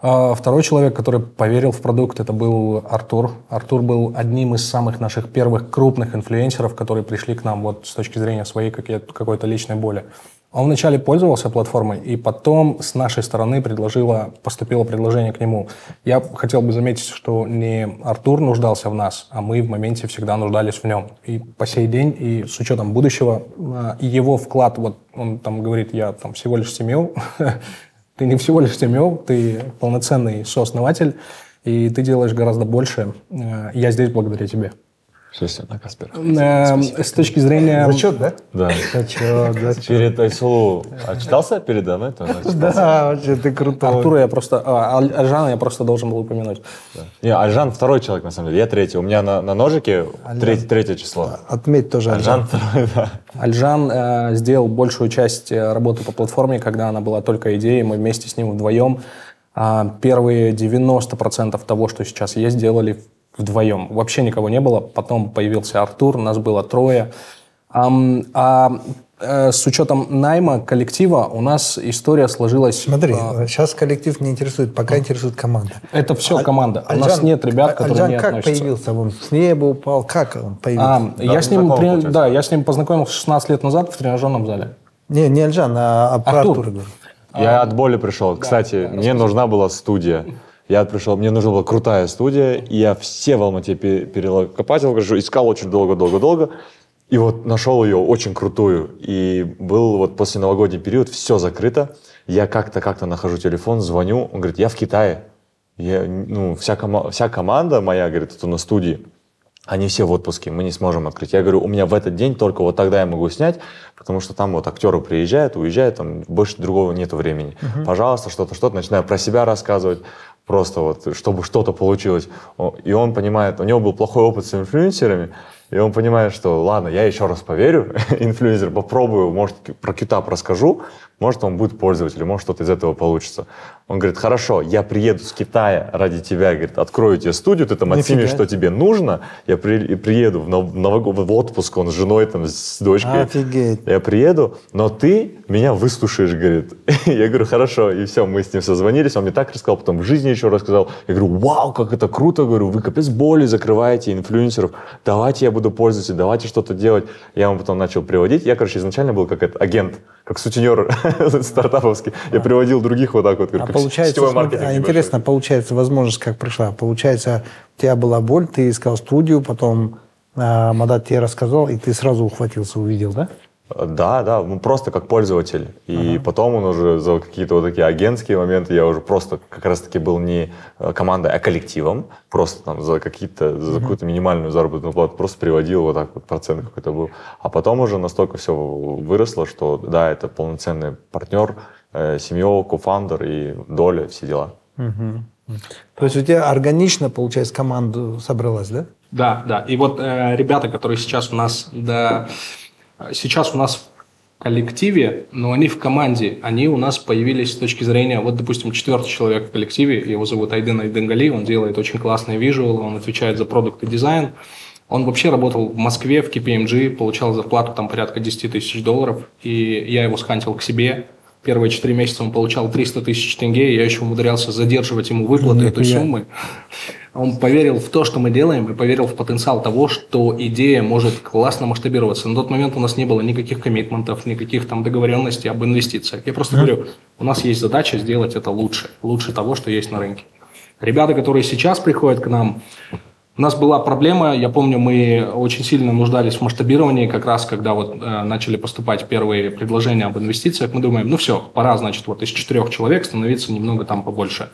А Второй человек, который поверил в продукт, это был Артур. Артур был одним из самых наших первых крупных инфлюенсеров, которые пришли к нам вот с точки зрения своей какой- какой-то личной боли. Он вначале пользовался платформой, и потом с нашей стороны предложило, поступило предложение к нему. Я хотел бы заметить, что не Артур нуждался в нас, а мы в моменте всегда нуждались в нем. И по сей день, и с учетом будущего, а, и его вклад, вот он там говорит, я там всего лишь семью, (laughs) ты не всего лишь семью, ты полноценный сооснователь, и ты делаешь гораздо больше. Э, Я здесь благодаря тебе. Все, на Каспер. Э, С точки зрения... Зачет, да? Да. Зачет, зачет. Перед Айсулу отчитался передо мной? Да, вообще ты крутой. Артура я просто... а, Аль- Альжана я просто должен был упомянуть. Не, Альжан второй человек, на самом деле. Я третий. У меня на, на ножике треть- третье число. Отметь тоже Альжан Альжан. второй, да. Альжан э, сделал большую часть э, работы по платформе, когда она была только идеей, мы вместе с ним вдвоем. А первые 90% того, что сейчас есть, сделали вдвоем. Вообще никого не было. Потом появился Артур, нас было трое. А э, с учетом найма коллектива у нас история сложилась... Смотри, э, сейчас коллектив не интересует, пока интересует команда. это все Аль- команда. у нас нет ребят, которые Альжан не как относятся. появился? Он с неба упал? Как он появился? А, я с ним, при- да, я с ним познакомился 16 лет назад в тренажерном зале. Не, не Альжан, а, а про Артур. Артура. Я от боли пришел. Кстати, мне нужна была студия. Я пришел, мне нужна была крутая студия, и я все в Алмате пе- перелопатил, короче, искал очень долго-долго-долго, и вот нашел ее очень крутую. И был вот после новогодний период, все закрыто, я как-то как-то нахожу телефон, звоню, он говорит, я в Китае. Я, ну, вся, кома- вся команда моя, говорит, это на студии. Они все в отпуске, мы не сможем открыть. Я говорю, у меня в этот день только вот тогда я могу снять, потому что там вот актеры приезжают, уезжают, там больше другого нету времени. Пожалуйста, что-то, что-то. Начинаю про себя рассказывать, просто вот, чтобы что-то получилось. И он понимает, у него был плохой опыт с инфлюенсерами, и он понимает, что ладно, я еще раз поверю, (laughs) инфлюенсер, попробую, может, про китап расскажу, может, он будет пользователем, может, что-то из этого получится. Он говорит, хорошо, я приеду с Китая ради тебя, говорит, открою тебе студию, ты там оценишь, что тебе нужно, я при, приеду в, нов, в отпуск, он с женой, там, с дочкой. Офигеть. Я приеду, но ты меня выслушаешь, говорит. (laughs) Я говорю, хорошо, и все, мы с ним созвонились, он мне так рассказал, потом в жизни еще рассказал. Я говорю, вау, как это круто, говорю, вы капец боли закрываете инфлюенсеров, давайте я буду пользоваться, давайте что-то делать. Я ему потом начал приводить. Я, короче, изначально был как агент, как сутенер (laughs) (laughs) стартаповский. Я приводил других вот так вот, а получается, а интересно, получается, возможность как пришла? Получается, у тебя была боль, ты искал студию, потом э, Мадат тебе рассказал, и ты сразу ухватился, увидел, да? Да, да, ну просто как пользователь. И ага. потом он уже за какие-то вот такие агентские моменты, я уже просто как раз-таки был не э, командой, а коллективом. Просто там за какие-то, за какую-то минимальную заработную плату просто приводил вот так вот процент какой-то был. А потом уже настолько все выросло, что да, это полноценный партнер, э, семья, кофаундер и доля, все дела. Угу. То есть у тебя органично, получается, команда собралась, да? Да, да. И вот э, ребята, которые сейчас у нас, да, сейчас у нас в коллективе, но они в команде, они у нас появились с точки зрения, вот, допустим, четвертый человек в коллективе, его зовут Айден Айденгали, он делает очень классные визуалы, он отвечает за продукт и дизайн. Он вообще работал в Москве, в KPMG, получал зарплату там порядка 10 тысяч долларов, и я его схантил к себе, первые четыре месяца он получал 300 тысяч тенге, я еще умудрялся задерживать ему выплаты этой суммы. Он поверил в то, что мы делаем, и поверил в потенциал того, что идея может классно масштабироваться. На тот момент у нас не было никаких коммитментов, никаких там договоренностей об инвестициях. Я просто говорю, у нас есть задача сделать это лучше, лучше того, что есть на рынке. Ребята, которые сейчас приходят к нам, у нас была проблема, я помню, мы очень сильно нуждались в масштабировании, как раз когда вот э, начали поступать первые предложения об инвестициях, мы думаем, ну все, пора, значит, вот из четырех человек становиться немного там побольше.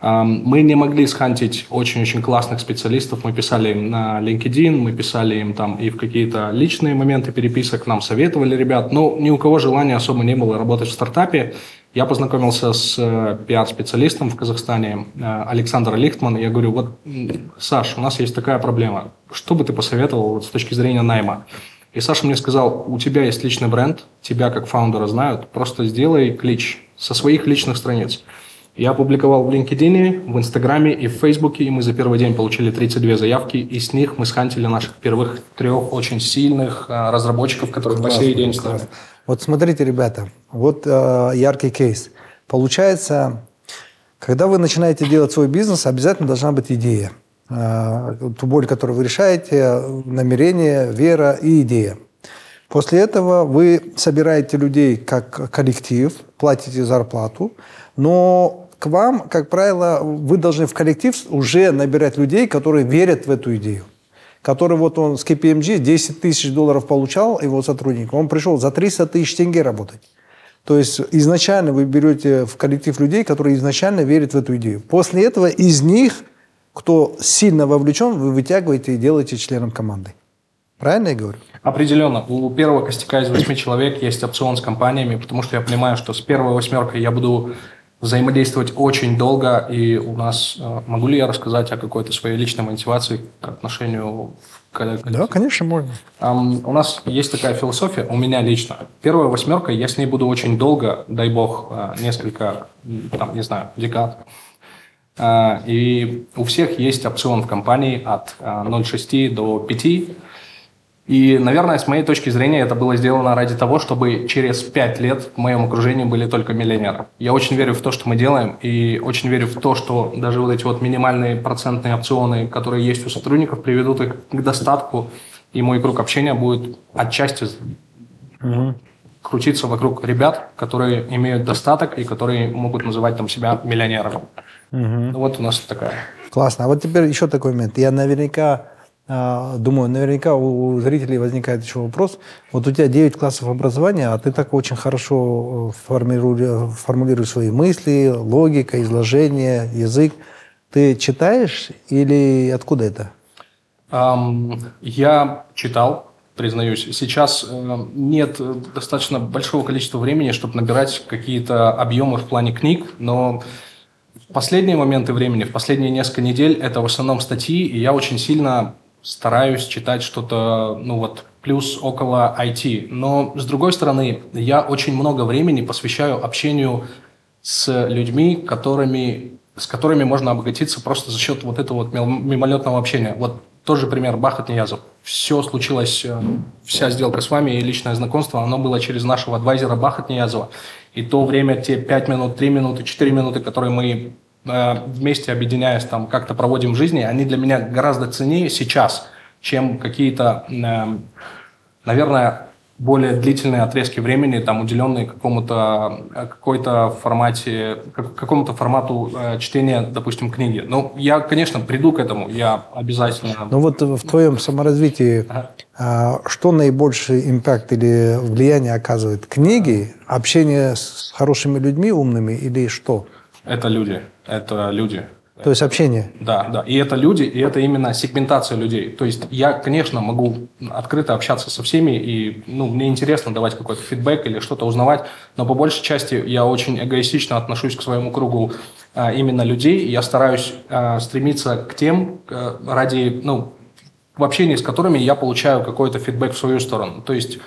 Мы не могли схантить очень-очень классных специалистов, мы писали им на LinkedIn, мы писали им там и в какие-то личные моменты переписок, нам советовали ребят, но ни у кого желания особо не было работать в стартапе, я познакомился с э, пиар-специалистом в Казахстане, э, Александр Лихтман. Я говорю, вот, Саш, у нас есть такая проблема. Что бы ты посоветовал вот, с точки зрения найма? И Саша мне сказал, у тебя есть личный бренд, тебя как фаундера знают, просто сделай клич со своих личных страниц. Я опубликовал в LinkedIn, в Инстаграме и в Фейсбуке, и мы за первый день получили 32 заявки, и с них мы схантили наших первых трех очень сильных э, разработчиков, которые классно, по сей день стоят. Вот смотрите, ребята, вот э, яркий кейс. Получается, когда вы начинаете делать свой бизнес, обязательно должна быть идея. Э, ту боль, которую вы решаете, намерение, вера и идея. После этого вы собираете людей как коллектив, платите зарплату, но вам, как правило, вы должны в коллектив уже набирать людей, которые верят в эту идею который вот он с KPMG 10 тысяч долларов получал, его сотрудник, он пришел за 300 тысяч тенге работать. То есть изначально вы берете в коллектив людей, которые изначально верят в эту идею. После этого из них, кто сильно вовлечен, вы вытягиваете и делаете членом команды. Правильно я говорю? Определенно. У первого костяка из восьми человек есть опцион с компаниями, потому что я понимаю, что с первой восьмеркой я буду взаимодействовать очень долго, и у нас... Э, могу ли я рассказать о какой-то своей личной мотивации к отношению к Да, конечно, можно. Um, у нас есть такая философия, у меня лично. Первая восьмерка, я с ней буду очень долго, дай бог, э, несколько, там, не знаю, декад. Uh, и у всех есть опцион в компании от uh, 0,6 до 5 и, наверное, с моей точки зрения, это было сделано ради того, чтобы через пять лет в моем окружении были только миллионеры. Я очень верю в то, что мы делаем, и очень верю в то, что даже вот эти вот минимальные процентные опционы, которые есть у сотрудников, приведут их к достатку, и мой круг общения будет отчасти угу. крутиться вокруг ребят, которые имеют достаток и которые могут называть там себя миллионерами. Угу. Вот у нас такая. Классно. А вот теперь еще такой момент. Я наверняка думаю, наверняка у зрителей возникает еще вопрос. Вот у тебя 9 классов образования, а ты так очень хорошо э, формируешь, формулируешь свои мысли, логика, изложение, язык. Ты читаешь или откуда это? Um, я читал, признаюсь. Сейчас э, нет достаточно большого количества времени, чтобы набирать какие-то объемы в плане книг, но в последние моменты времени, в последние несколько недель, это в основном статьи, и я очень сильно стараюсь читать что-то, ну вот, плюс около IT. Но, с другой стороны, я очень много времени посвящаю общению с людьми, которыми, с которыми можно обогатиться просто за счет вот этого вот мимолетного общения. Вот тот же пример Бахат Ниязов. Все случилось, э, вся сделка с вами и личное знакомство, оно было через нашего адвайзера Бахат Ниязова. И то время, те 5 минут, 3 минуты, 4 минуты, которые мы вместе объединяясь там как-то проводим в жизни, они для меня гораздо ценнее сейчас, чем какие-то, э, наверное, более длительные отрезки времени, там, уделенные какому-то э, какой-то формате, какому-то формату э, чтения, допустим, книги. Ну, я, конечно, приду к этому, я обязательно... Ну вот в твоем саморазвитии ага. а, что наибольший импакт или влияние оказывает? Книги, общение с хорошими людьми, умными или что? Это люди, это люди. То есть общение. Да, да. И это люди, и это именно сегментация людей. То есть я, конечно, могу открыто общаться со всеми, и ну, мне интересно давать какой-то фидбэк или что-то узнавать, но по большей части я очень эгоистично отношусь к своему кругу а, именно людей. Я стараюсь а, стремиться к тем, а, ради, ну, в общении с которыми я получаю какой-то фидбэк в свою сторону. То есть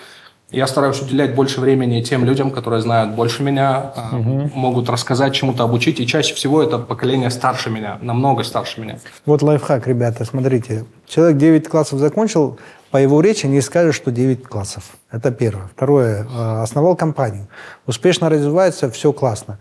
я стараюсь уделять больше времени тем людям, которые знают больше меня, угу. могут рассказать, чему-то обучить. И чаще всего это поколение старше меня, намного старше меня. Вот лайфхак, ребята, смотрите. Человек 9 классов закончил, по его речи не скажешь, что 9 классов. Это первое. Второе. А, основал компанию. Успешно развивается, все классно.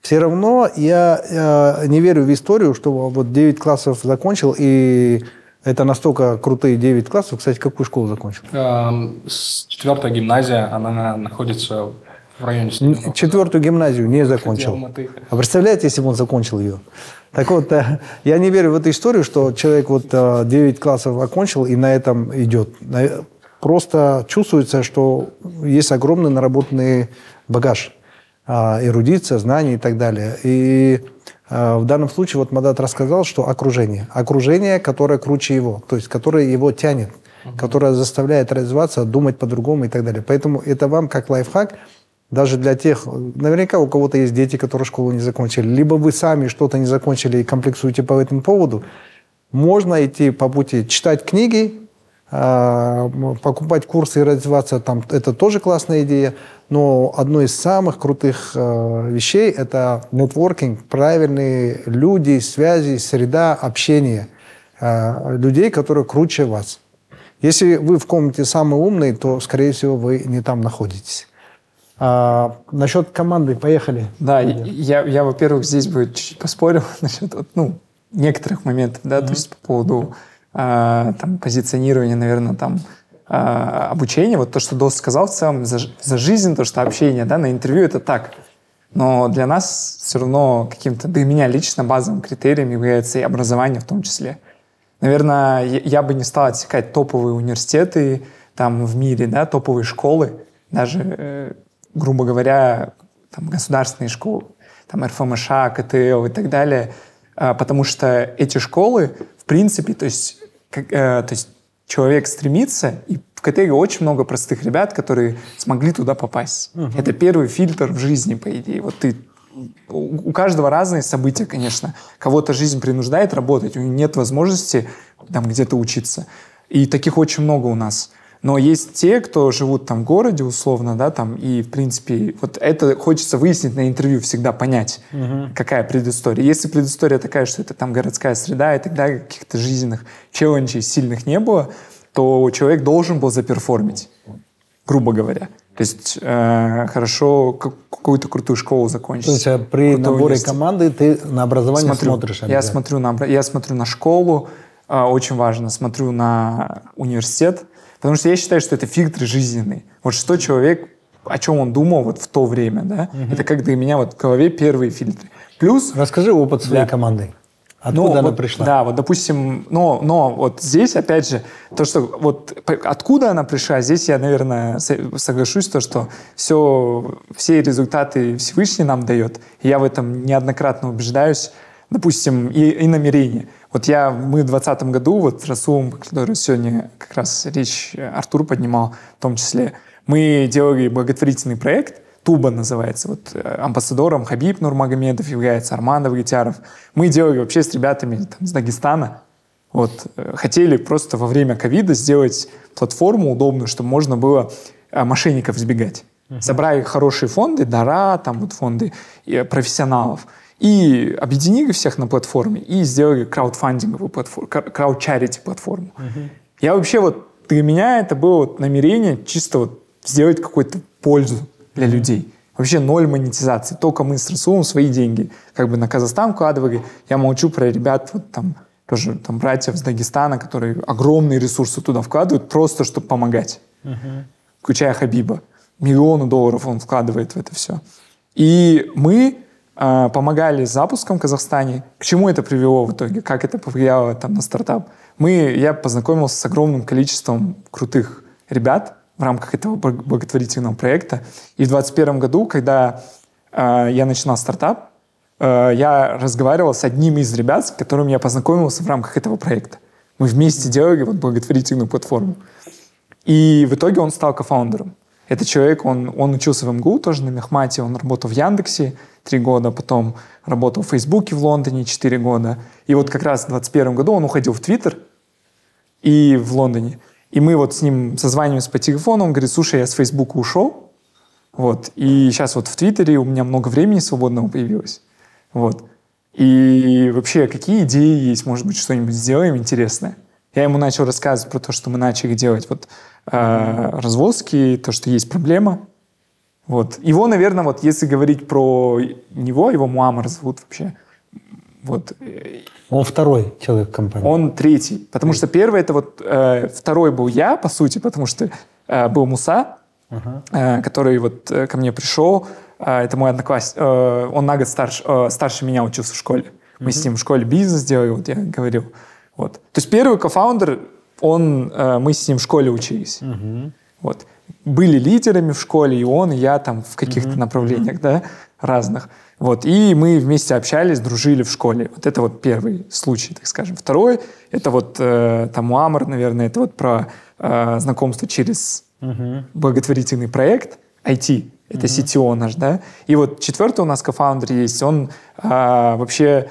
Все равно я, я не верю в историю, что вот 9 классов закончил и это настолько крутые 9 классов. Кстати, какую школу закончил? Эм, четвертая гимназия, она находится в районе. Четвертую гимназию не закончил. А представляете, если бы он закончил ее? Так вот, э, я не верю в эту историю, что человек вот 9 э, классов окончил и на этом идет. Просто чувствуется, что есть огромный наработанный багаж, а, эрудиция, знания и так далее. И в данном случае вот Мадат рассказал, что окружение. Окружение, которое круче его, то есть которое его тянет, угу. которое заставляет развиваться, думать по-другому и так далее. Поэтому это вам как лайфхак, даже для тех, наверняка у кого-то есть дети, которые школу не закончили, либо вы сами что-то не закончили и комплексуете по этому поводу, можно идти по пути читать книги, покупать курсы и развиваться там, это тоже классная идея. Но одно из самых крутых э, вещей – это нетворкинг, правильные люди, связи, среда общения э, людей, которые круче вас. Если вы в комнате самый умный, то, скорее всего, вы не там находитесь. А, насчет команды, поехали. Да, я, я во-первых, здесь бы чуть-чуть поспорил (laughs) насчет ну, некоторых моментов, да, mm-hmm. то есть по поводу а, там, позиционирования, наверное, там, а, обучение, вот то, что Дос сказал в целом, за, за жизнь, то, что общение, да, на интервью это так. Но для нас все равно каким-то, и меня лично базовым критерием является и образование в том числе. Наверное, я, бы не стал отсекать топовые университеты там в мире, да, топовые школы, даже, э, грубо говоря, там государственные школы, там РФМШ, КТЛ и так далее, потому что эти школы, в принципе, то есть, как, э, то есть человек стремится, и в КТГ очень много простых ребят, которые смогли туда попасть. Угу. Это первый фильтр в жизни, по идее. Вот ты у каждого разные события, конечно. Кого-то жизнь принуждает работать, у него нет возможности там где-то учиться. И таких очень много у нас. Но есть те, кто живут там в городе условно, да, там, и, в принципе, вот это хочется выяснить на интервью, всегда понять, угу. какая предыстория. Если предыстория такая, что это там городская среда и далее, каких-то жизненных челленджей сильных не было, то человек должен был заперформить, грубо говоря. То есть э, хорошо какую-то крутую школу закончить. То есть а при наборе команды ты на образование смотрю, смотришь? Я смотрю, на, я смотрю на школу, э, очень важно, смотрю на университет, Потому что я считаю, что это фильтры жизненные. Вот что человек, о чем он думал вот в то время, да, угу. это как для меня вот в голове первые фильтры. Плюс... Расскажи опыт своей для... команды. Откуда ну, она вот, пришла? Да, вот, допустим, но, но вот здесь, опять же, то, что вот откуда она пришла, здесь я, наверное, соглашусь, то, что все, все результаты Всевышний нам дает. И я в этом неоднократно убеждаюсь, допустим, и, и намерение. Вот я, мы в 2020 году, вот с Расулом, который сегодня как раз речь э, Артур поднимал, в том числе, мы делали благотворительный проект, Туба называется. Вот э, амбассадором Хабиб Нурмагомедов является, Арман Авгитяров. Мы делали вообще с ребятами там, из Дагестана. Вот. Э, хотели просто во время ковида сделать платформу удобную, чтобы можно было мошенников избегать. Uh-huh. Собрали хорошие фонды, дара, там вот фонды профессионалов, и объединили всех на платформе и сделали краудфандинговую платформу, краудчарити платформу. Uh-huh. Я вообще вот, для меня это было вот намерение чисто вот сделать какую-то пользу для людей. Вообще ноль монетизации. Только мы с Расулом свои деньги как бы на Казахстан вкладывали. Я молчу про ребят, вот там тоже там братьев с Дагестана, которые огромные ресурсы туда вкладывают, просто чтобы помогать. Uh-huh. Включая Хабиба. Миллионы долларов он вкладывает в это все. И мы помогали с запуском в Казахстане. К чему это привело в итоге? Как это повлияло там, на стартап? Мы, я познакомился с огромным количеством крутых ребят, в рамках этого благотворительного проекта. И в 2021 году, когда э, я начинал стартап, э, я разговаривал с одним из ребят, с которым я познакомился в рамках этого проекта. Мы вместе делали вот благотворительную платформу. И в итоге он стал кофаундером. Этот человек, он, он учился в МГУ, тоже на Мехмате, он работал в Яндексе три года, потом работал в Фейсбуке в Лондоне четыре года. И вот как раз в 2021 году он уходил в Твиттер и в Лондоне. И мы вот с ним созваниваемся по телефону, он говорит, слушай, я с Фейсбука ушел, вот, и сейчас вот в Твиттере у меня много времени свободного появилось, вот. И вообще, какие идеи есть, может быть, что-нибудь сделаем интересное? Я ему начал рассказывать про то, что мы начали делать вот э, развозки, то, что есть проблема. Вот. Его, наверное, вот если говорить про него, его Муамар зовут вообще. Вот. Он второй человек компании. Он третий. Потому что первый это вот э, второй был я, по сути, потому что э, был Муса, uh-huh. э, который вот э, ко мне пришел. Э, это мой одноклассник. Э, он на год старше, э, старше меня учился в школе. Мы uh-huh. с ним в школе бизнес делали, вот я говорил. Вот. То есть первый кофаундер, он, э, мы с ним в школе учились. Uh-huh. Вот. Были лидерами в школе, и он, и я там в каких-то uh-huh. направлениях, да, разных. Вот, и мы вместе общались, дружили в школе. Вот это вот первый случай, так скажем. Второй, это вот э, там Муамар, наверное, это вот про э, знакомство через uh-huh. благотворительный проект IT. Это uh-huh. CTO наш, да. И вот четвертый у нас кофаундер есть, он э, вообще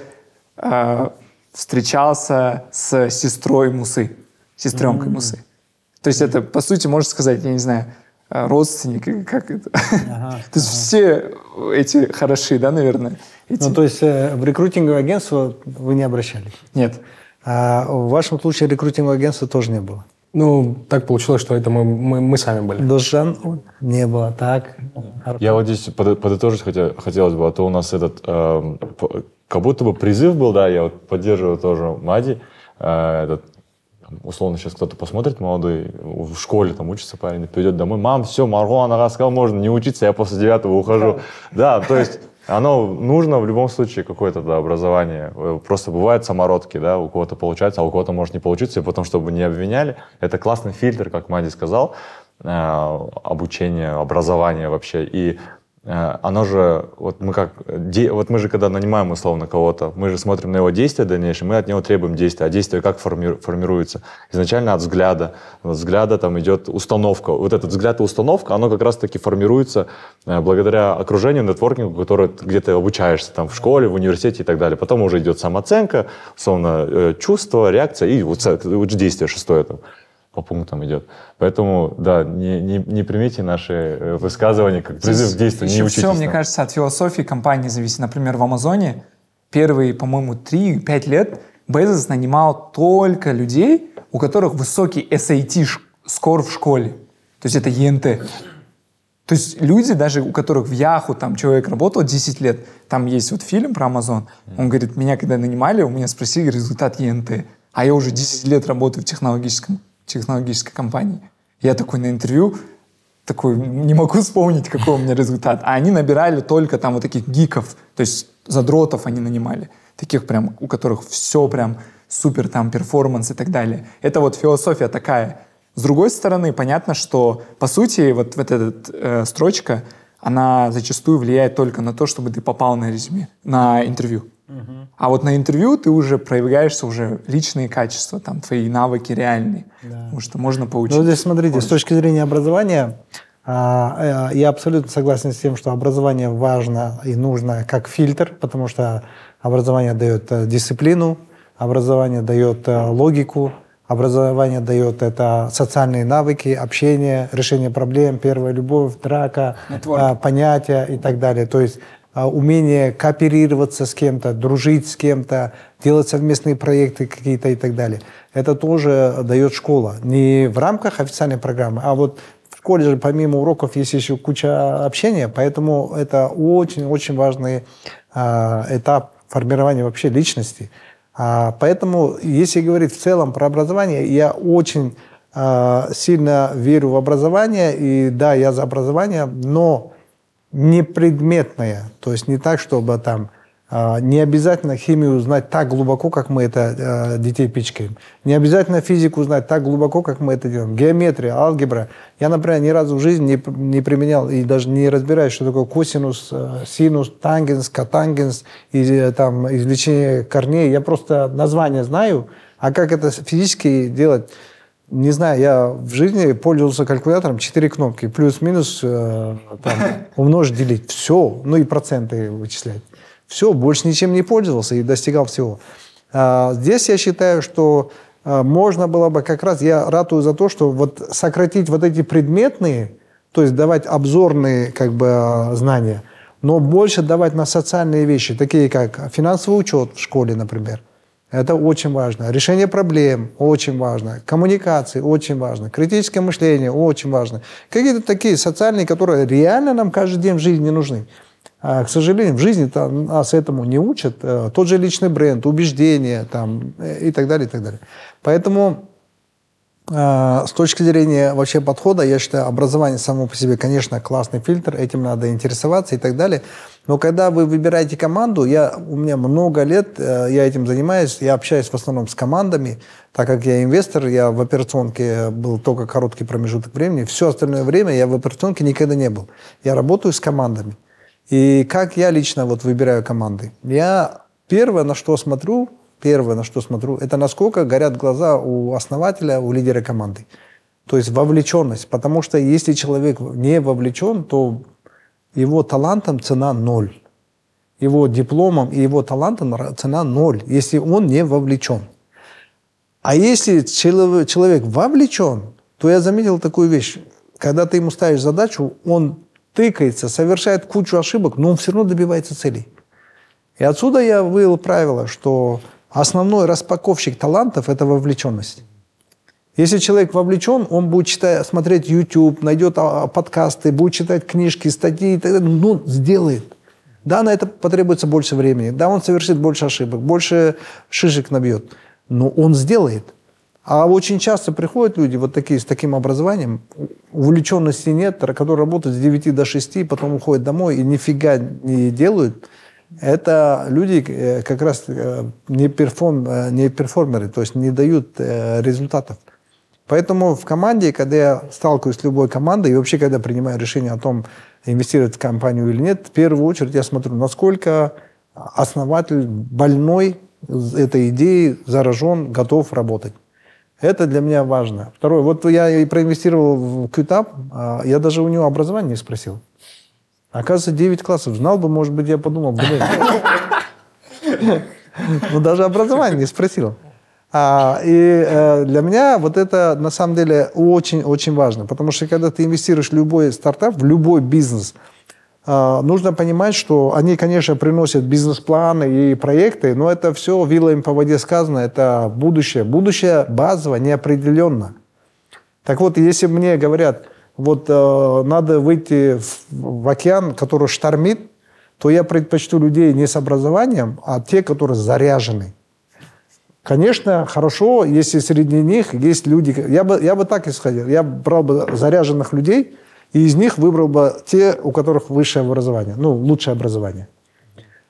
э, встречался с сестрой Мусы, сестренкой uh-huh. Мусы. То есть это, по сути, можно сказать, я не знаю, Э, родственник, как это. Ага, (laughs) то есть все эти хороши, да, наверное? Эти... Ну, то есть э, в рекрутинговое агентство вы не обращались? Нет. А в вашем случае рекрутингового агентства тоже не было? Ну, так получилось, что это мы, мы, мы сами были. Дожан не было, так? Я вот здесь подытожить хотя, хотелось бы, а то у нас этот, э, как будто бы призыв был, да, я вот поддерживаю тоже Мади, э, этот условно сейчас кто-то посмотрит молодой, в школе там учится парень, придет домой, мам, все, Марго, она сказала, можно не учиться, я после девятого ухожу. Да, то есть оно нужно в любом случае какое-то да, образование. Э, просто бывают самородки, да, у кого-то получается, а у кого-то может не получиться, и потом, чтобы не обвиняли. Это классный фильтр, как Мади сказал, э, обучение, образование вообще. И оно же, вот мы как, вот мы же когда нанимаем условно кого-то, мы же смотрим на его действия дальнейшие, мы от него требуем действия, а действие как форми, формируется? Изначально от взгляда, от взгляда там идет установка, вот этот взгляд и установка, оно как раз-таки формируется э, благодаря окружению, нетворкингу, который где ты обучаешься там в школе, в университете и так далее. Потом уже идет самооценка, условно, э, чувство, реакция и вот, вот действие шестое там по пунктам идет. Поэтому, да, не, не, не примите наши э, высказывания как призыв к действию, не учитесь. Все, мне кажется, от философии компании зависит. Например, в Амазоне первые, по-моему, 3-5 лет Безос нанимал только людей, у которых высокий SAT скор в школе. То есть это ЕНТ. То есть люди, даже у которых в Яху там человек работал 10 лет, там есть вот фильм про Амазон, он говорит, меня когда нанимали, у меня спросили результат ЕНТ, а я уже 10 лет работаю в технологическом технологической компании. Я такой на интервью, такой, не могу вспомнить, какой у меня результат. А они набирали только там вот таких гиков, то есть задротов они нанимали. Таких прям, у которых все прям супер там перформанс и так далее. Это вот философия такая. С другой стороны, понятно, что по сути вот, вот эта э, строчка, она зачастую влияет только на то, чтобы ты попал на резюме, на интервью. А вот на интервью ты уже проявляешься уже личные качества, там твои навыки реальные, да. потому что можно получить. Ну здесь смотрите, больше. с точки зрения образования, а, э, я абсолютно согласен с тем, что образование важно и нужно как фильтр, потому что образование дает э, дисциплину, образование дает э, логику, образование дает это социальные навыки, общение, решение проблем, первая любовь, драка, Network. понятия и так далее. То есть а, умение кооперироваться с кем-то, дружить с кем-то, делать совместные проекты какие-то и так далее. Это тоже дает школа. Не в рамках официальной программы, а вот в колледже помимо уроков есть еще куча общения, поэтому это очень-очень важный а, этап формирования вообще личности. А, поэтому, если говорить в целом про образование, я очень а, сильно верю в образование, и да, я за образование, но не предметное, то есть не так, чтобы там а, не обязательно химию знать так глубоко, как мы это а, детей пичкаем. Не обязательно физику знать так глубоко, как мы это делаем. Геометрия, алгебра. Я, например, ни разу в жизни не, не применял и даже не разбираюсь, что такое косинус, а, синус, тангенс, котангенс, и, э, там, извлечение корней. Я просто название знаю, а как это физически делать, не знаю, я в жизни пользовался калькулятором, 4 кнопки, плюс-минус, э, там, (laughs) умножить, делить. Все, ну и проценты вычислять. Все, больше ничем не пользовался и достигал всего. А, здесь я считаю, что а, можно было бы как раз, я ратую за то, что вот сократить вот эти предметные, то есть давать обзорные как бы а, знания, но больше давать на социальные вещи, такие как финансовый учет в школе, например. Это очень важно. Решение проблем очень важно. Коммуникации очень важно. Критическое мышление очень важно. Какие-то такие социальные, которые реально нам каждый день в жизни нужны. А, к сожалению, в жизни нас этому не учат. Э, тот же личный бренд, убеждения там, э, и так далее, и так далее. Поэтому а, с точки зрения вообще подхода, я считаю, образование само по себе, конечно, классный фильтр, этим надо интересоваться и так далее. Но когда вы выбираете команду, я, у меня много лет, э, я этим занимаюсь, я общаюсь в основном с командами, так как я инвестор, я в операционке был только короткий промежуток времени, все остальное время я в операционке никогда не был. Я работаю с командами. И как я лично вот выбираю команды? Я первое, на что смотрю, первое, на что смотрю, это насколько горят глаза у основателя, у лидера команды. То есть вовлеченность. Потому что если человек не вовлечен, то его талантом цена ноль. Его дипломом и его талантом цена ноль, если он не вовлечен. А если человек вовлечен, то я заметил такую вещь. Когда ты ему ставишь задачу, он тыкается, совершает кучу ошибок, но он все равно добивается целей. И отсюда я вывел правило, что основной распаковщик талантов – это вовлеченность. Если человек вовлечен, он будет читать, смотреть YouTube, найдет а, подкасты, будет читать книжки, статьи и так далее. Ну, сделает. Да, на это потребуется больше времени. Да, он совершит больше ошибок, больше шишек набьет. Но он сделает. А очень часто приходят люди вот такие, с таким образованием, увлеченности нет, которые работают с 9 до 6, потом уходят домой и нифига не делают. Это люди э, как раз э, не, перформ, э, не перформеры, то есть не дают результатов. Поэтому в команде, когда я сталкиваюсь с любой командой, и вообще, когда принимаю решение о том, инвестировать в компанию или нет, в первую очередь я смотрю, насколько основатель больной этой идеей, заражен, готов работать. Это для меня важно. Второе, вот я и проинвестировал в QTAP, а я даже у него образование не спросил. Оказывается, 9 классов. Знал бы, может быть, я подумал, блин. (laughs) Ну, даже образование не спросил. А, и э, для меня вот это на самом деле очень-очень важно, потому что когда ты инвестируешь в любой стартап, в любой бизнес, э, нужно понимать, что они, конечно, приносят бизнес-планы и проекты, но это все вилами по воде сказано, это будущее. Будущее базово неопределенно. Так вот, если мне говорят, вот э, надо выйти в, в океан, который штормит, то я предпочту людей не с образованием, а те, которые заряжены. Конечно, хорошо, если среди них есть люди... Я бы, я бы так исходил. Я брал бы заряженных людей, и из них выбрал бы те, у которых высшее образование, ну, лучшее образование.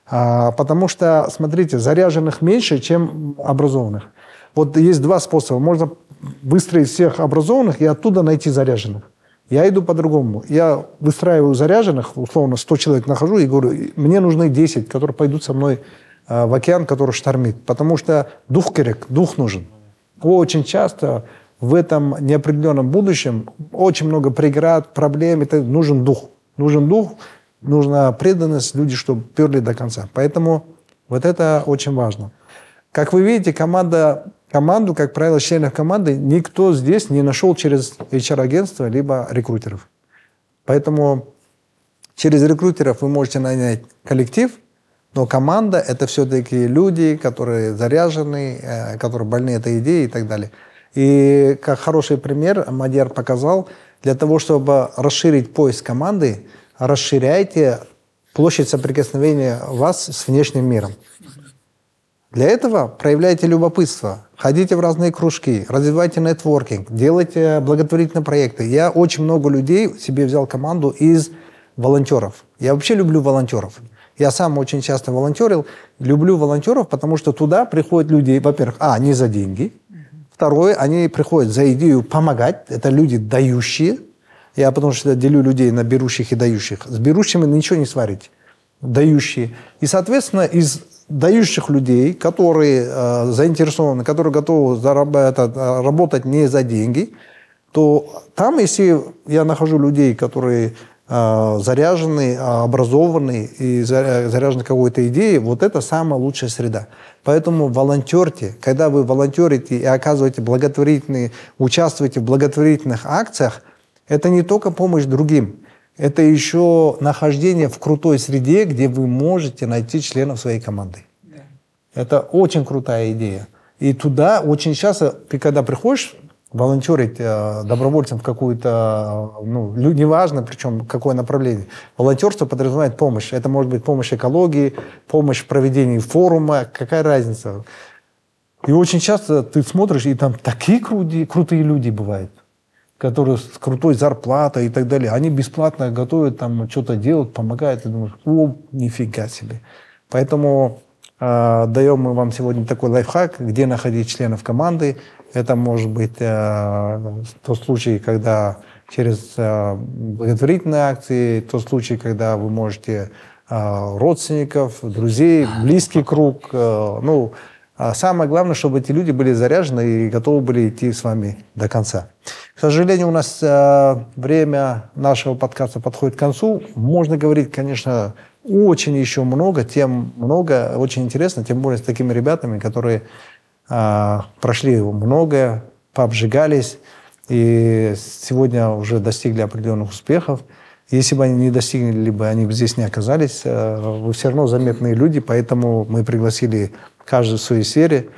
А, потому что, смотрите, заряженных меньше, чем образованных. Вот есть два способа. Можно выстроить всех образованных и оттуда найти заряженных. Я иду по-другому. Я выстраиваю заряженных, условно, 100 человек нахожу и говорю, мне нужны 10, которые пойдут со мной в океан, который штормит. Потому что дух керек, дух нужен. Очень часто в этом неопределенном будущем очень много преград, проблем. Это нужен дух. Нужен дух, нужна преданность, люди, чтобы перли до конца. Поэтому вот это очень важно. Как вы видите, команда, команду, как правило, членов команды никто здесь не нашел через HR-агентство либо рекрутеров. Поэтому через рекрутеров вы можете нанять коллектив, но команда – это все-таки люди, которые заряжены, э, которые больны этой идеей и так далее. И как хороший пример Мадьяр показал, для того, чтобы расширить поиск команды, расширяйте площадь соприкосновения вас с внешним миром. Для этого проявляйте любопытство, ходите в разные кружки, развивайте нетворкинг, делайте благотворительные проекты. Я очень много людей себе взял команду из волонтеров. Я вообще люблю волонтеров. Я сам очень часто волонтерил. Люблю волонтеров, потому что туда приходят люди, во-первых, а, не за деньги. Второе, они приходят за идею помогать. Это люди дающие. Я потому что делю людей на берущих и дающих. С берущими ничего не сварить. Дающие. И, соответственно, из дающих людей, которые э, заинтересованы, которые готовы зарабатывать, э, работать не за деньги, то там, если я нахожу людей, которые э, заряжены, образованы и заряжены какой-то идеей, вот это самая лучшая среда. Поэтому волонтерьте. Когда вы волонтерите и оказываете благотворительные, участвуете в благотворительных акциях, это не только помощь другим, это еще нахождение в крутой среде, где вы можете найти членов своей команды. Да. Это очень крутая идея. И туда очень часто, когда приходишь волонтерить э, добровольцем в какую-то, ну, неважно, причем какое направление. Волонтерство подразумевает помощь. Это может быть помощь экологии, помощь в проведении форума, какая разница. И очень часто ты смотришь, и там такие крути, крутые люди бывают которые с крутой зарплатой и так далее, они бесплатно готовят, там что-то делают, помогают. Ты думаешь, о, нифига себе. Поэтому э, даем мы вам сегодня такой лайфхак, где находить членов команды. Это может быть э, тот случай, когда через э, благотворительные акции, тот случай, когда вы можете э, родственников, друзей, близкий круг, э, ну, а самое главное, чтобы эти люди были заряжены и готовы были идти с вами до конца. К сожалению, у нас э, время нашего подкаста подходит к концу. Можно говорить, конечно, очень еще много, тем много, очень интересно, тем более с такими ребятами, которые прошли многое, пообжигались и сегодня уже достигли определенных успехов. Если бы они не достигли, либо они бы здесь не оказались, э, вы все равно заметные люди, поэтому мы пригласили каждый в своей сфере.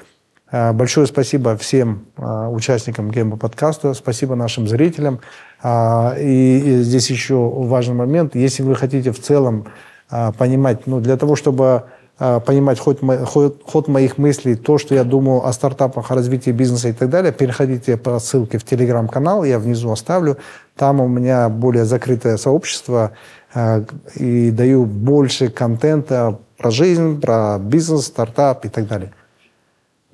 Э, большое спасибо всем э, участникам Геймба подкаста, спасибо нашим зрителям. И здесь еще важный момент. Если вы хотите в целом понимать, ну, для того, чтобы а, понимать ход, ход, ход моих мыслей, то, что я думаю о стартапах, о развитии бизнеса и так далее, переходите по ссылке в телеграм-канал, я внизу оставлю. Там у меня более закрытое сообщество а, и даю больше контента про жизнь, про бизнес, стартап и так далее.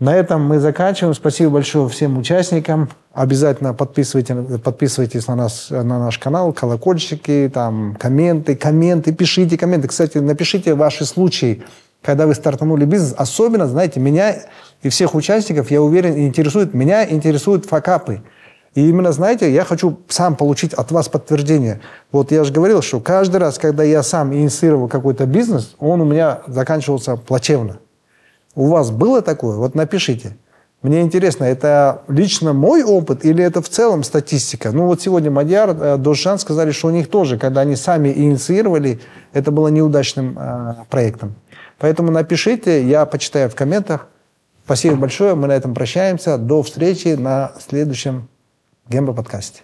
На этом мы заканчиваем. Спасибо большое всем участникам. Обязательно подписывайте, подписывайтесь на, нас, на наш канал, колокольчики, там, комменты, комменты, пишите комменты. Кстати, напишите ваши случаи когда вы стартанули бизнес, особенно, знаете, меня и всех участников, я уверен, интересует, меня интересуют факапы. И именно, знаете, я хочу сам получить от вас подтверждение. Вот я же говорил, что каждый раз, когда я сам инициировал какой-то бизнес, он у меня заканчивался плачевно. У вас было такое? Вот напишите. Мне интересно, это лично мой опыт или это в целом статистика? Ну вот сегодня Мадьяр, э, Дошан сказали, что у них тоже, когда они сами инициировали, это было неудачным э, проектом. Поэтому напишите, я почитаю в комментах. Спасибо большое, мы на этом прощаемся. До встречи на следующем Гембо подкасте.